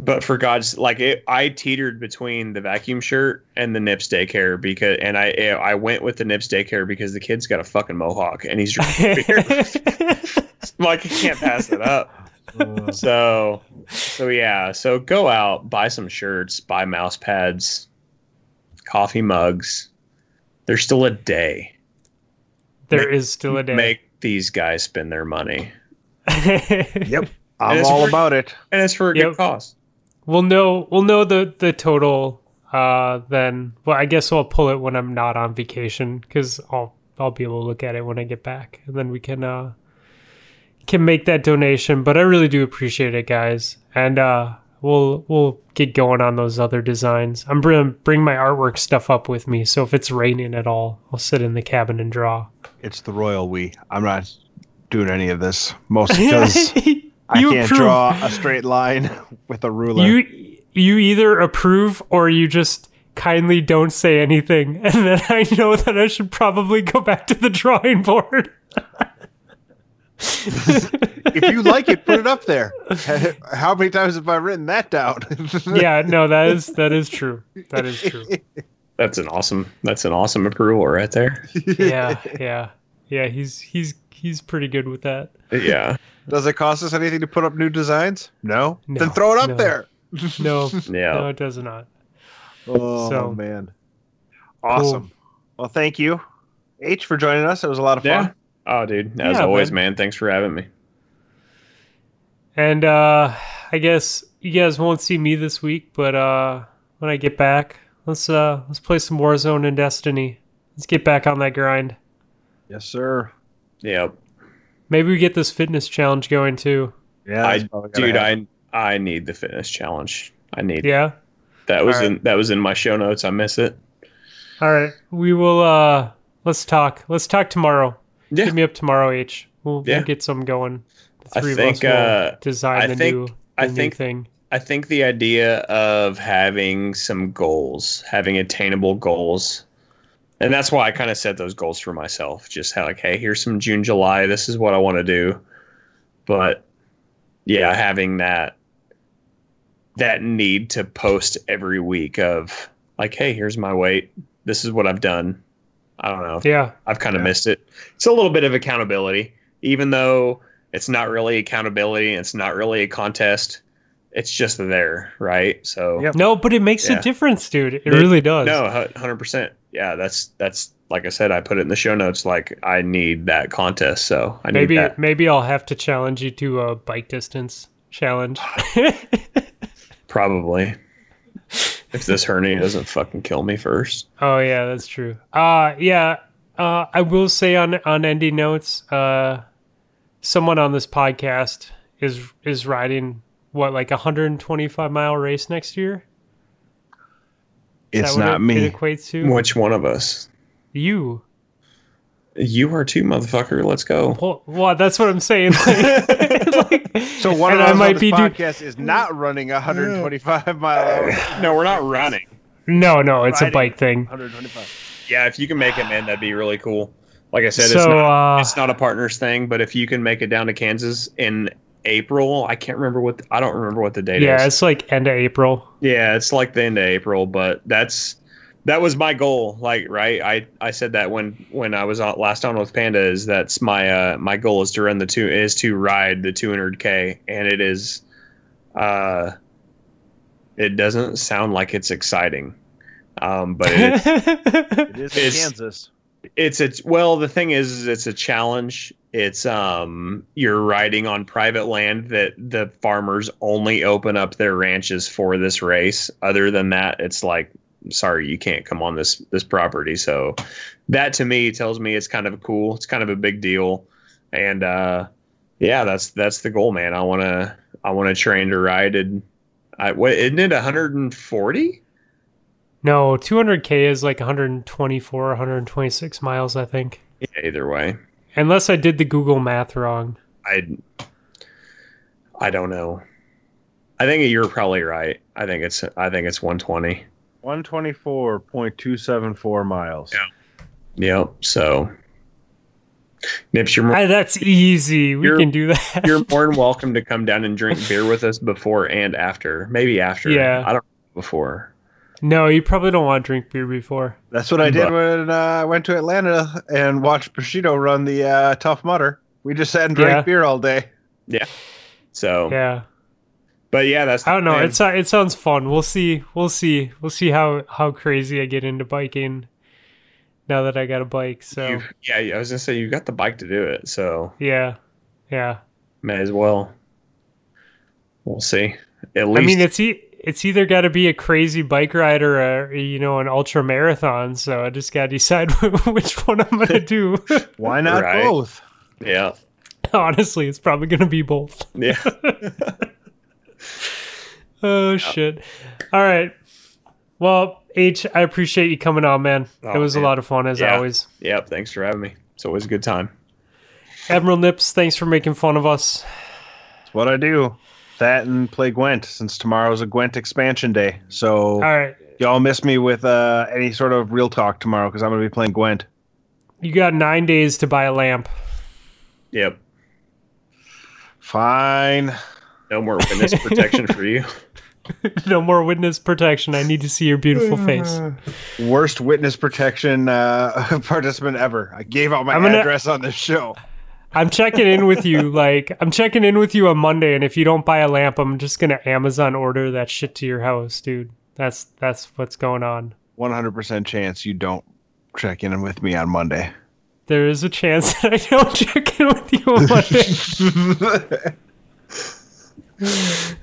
But for God's like, it, I teetered between the vacuum shirt and the Nips daycare because, and I I went with the Nips daycare because the kid's got a fucking mohawk and he's drinking beer. Like, I can't pass it up. So, so yeah, so go out, buy some shirts, buy mouse pads, coffee mugs. There's still a day. there Make- is still a day. Make these guys spend their money, yep. I'm it's all for- about it. and it's for a Yep. good cause. we'll know we'll know the the total uh then well I guess I'll pull it when I'm not on vacation cuz I'll I'll be able to look at it when I get back and then we can uh can make that donation but I really do appreciate it guys and uh we'll we'll get going on those other designs. I'm bring bring my artwork stuff up with me so if it's raining at all I'll sit in the cabin and draw. It's the royal we. I'm not doing any of this, mostly because I You can't approve. draw a straight line with a ruler. You you either approve or you just kindly don't say anything, and then I know that I should probably go back to the drawing board. if you like it, put it up there. How many times have I written that down? yeah, no, that is that is true. That is true. That's an awesome. That's an awesome approval right there. Yeah, yeah, yeah. He's he's he's pretty good with that. Yeah. Does it cost us anything to put up new designs? No. No, then throw it up no. there. No, Yeah. no, it does not. Oh So- man. Awesome. Well, thank you, H, for joining us. It was a lot of fun. Yeah. Oh, dude. As Yeah, always, man. man. Thanks for having me. And uh I guess you guys won't see me this week, but uh when I get back, let's uh let's play some Warzone and Destiny. Let's get back on that grind. Yes, sir. Yep. Maybe we get this fitness challenge going too. Yeah, I, that's probably gonna dude, happen. I I need the fitness challenge. I need Yeah. that was All right. in that was in my show notes. I miss it. All right. We will uh let's talk. Let's talk tomorrow. Yeah. Hit me up tomorrow, H. We'll, Yeah. we'll get some going. The I think, of us will uh, design I the think- new the I new think- thing. I think the idea of having some goals, having attainable goals, and that's why I kind of set those goals for myself. Just how like, hey, here's some June, July. This is what I want to do. But yeah, having that that need to post every week of like, hey, here's my weight. This is what I've done. I don't know. Yeah. I've kind of Yeah. missed it. It's a little bit of accountability, even though it's not really accountability. It's not really a contest. It's just there, right? So Yep. No, but it makes Yeah. a difference, dude. It really does. no, hundred percent. Yeah, that's that's like I said. I put it in the show notes. Like I need that contest, so I maybe need that. maybe I'll have to challenge you to a bike distance challenge. Probably. if this hernia doesn't fucking kill me first. oh yeah, that's true. Uh yeah. Uh I will say on on ending notes, uh someone on this podcast is is riding what like a 125 mile race next year. Is It's not it, me. It equates to Which one of us? you. You are too, motherfucker. Let's go. Well, well, that's what I'm saying. Like, like- So one of I us might on this be do- podcast is not running 125 mile hour. No, we're not running. no, no, it's a bike thing. 125. Yeah, if you can make it, man, that'd be really cool. Like I said, it's not uh, it's not a partners thing, but if you can make it down to Kansas in April, I can't remember what I don't remember what the date Yeah, is. Yeah, it's like end of April. Yeah, it's like the end of April, but that's that was my goal. Like, right? I I said that when when I was on, last on with Panda is that's my uh my goal is to run the two is to ride the 200k, and it is, uh, it doesn't sound like it's exciting, um, but it, It is It's- Kansas. It's it's well the thing is, is it's a challenge. It's um you're riding on private land that the farmers only open up their ranches for this race. Other than that it's like sorry you can't come on this this property. So that to me tells me it's kind of cool. It's kind of a big deal. And uh yeah that's that's the goal man. I want to i want to train to ride and i what isn't it 140 no, 200k is like 124, 126 miles, I think. yeah either way Unless I did the Google math wrong. I I don't know. I think you're probably right. I think it's I think it's 120. 124.274 miles. Yeah. Yep. So Nips, you're more, Ah, that's easy. We You're- can do that. you're more than welcome to come down and drink beer with us before and after. Maybe after. Yeah. I don't know before. No, you probably don't want to drink beer before. That's what I did But- when uh, I went to Atlanta and watched Bushido run the uh, Tough Mudder. We just sat and drank Yeah. beer all day. Yeah. So, Yeah. but yeah, that's. I don't know. the It's it sounds fun. We'll see. We'll see. We'll see how how crazy I get into biking now that I got a bike. So you, yeah, I was gonna say you got the bike to do it, so yeah, yeah. may as well. We'll see. At least I mean, it's e- it's either got to be a crazy bike ride or a you know an ultra marathon. So I just got to decide which one I'm gonna do. Why not Right. both? yeah, Honestly, it's probably gonna be both. yeah. Oh shit! All right. Well, H, I appreciate you coming on, man. Oh, it Oh, was man. a lot of fun as Yeah. always. Yep. Thanks for having me. It's always a good time. Admiral Nips, thanks for making fun of us. It's what I do. That and play Gwent since tomorrow's a Gwent expansion day. So All right, y'all miss me with uh, any sort of real talk tomorrow because I'm going to be playing Gwent. you got nine days to buy a lamp. Yep. Fine. No more witness protection for you. no more witness protection. I need to see your beautiful face. Worst witness protection uh, participant ever. I gave out my gonna- address on this show. I'm checking in with you. Like, I'm checking in with you on Monday, and if you don't buy a lamp, I'm just gonna Amazon order that shit to your house, dude. That's that's what's going on. 100% chance you don't check in with me on Monday. There is a chance that I don't check in with you on Monday.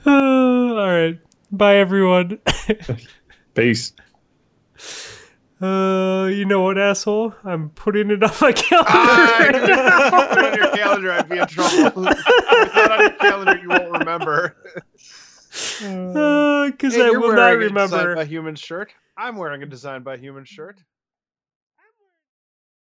Uh, all right. Bye, everyone. Peace. Uh, you know what, asshole? I'm putting it on my calendar. Ah, Put it on your calendar, I'd be in trouble. not on your calendar, you won't remember. Because Hey, Uh, I will not a remember. by Human shirt. I'm wearing a Design by Human shirt.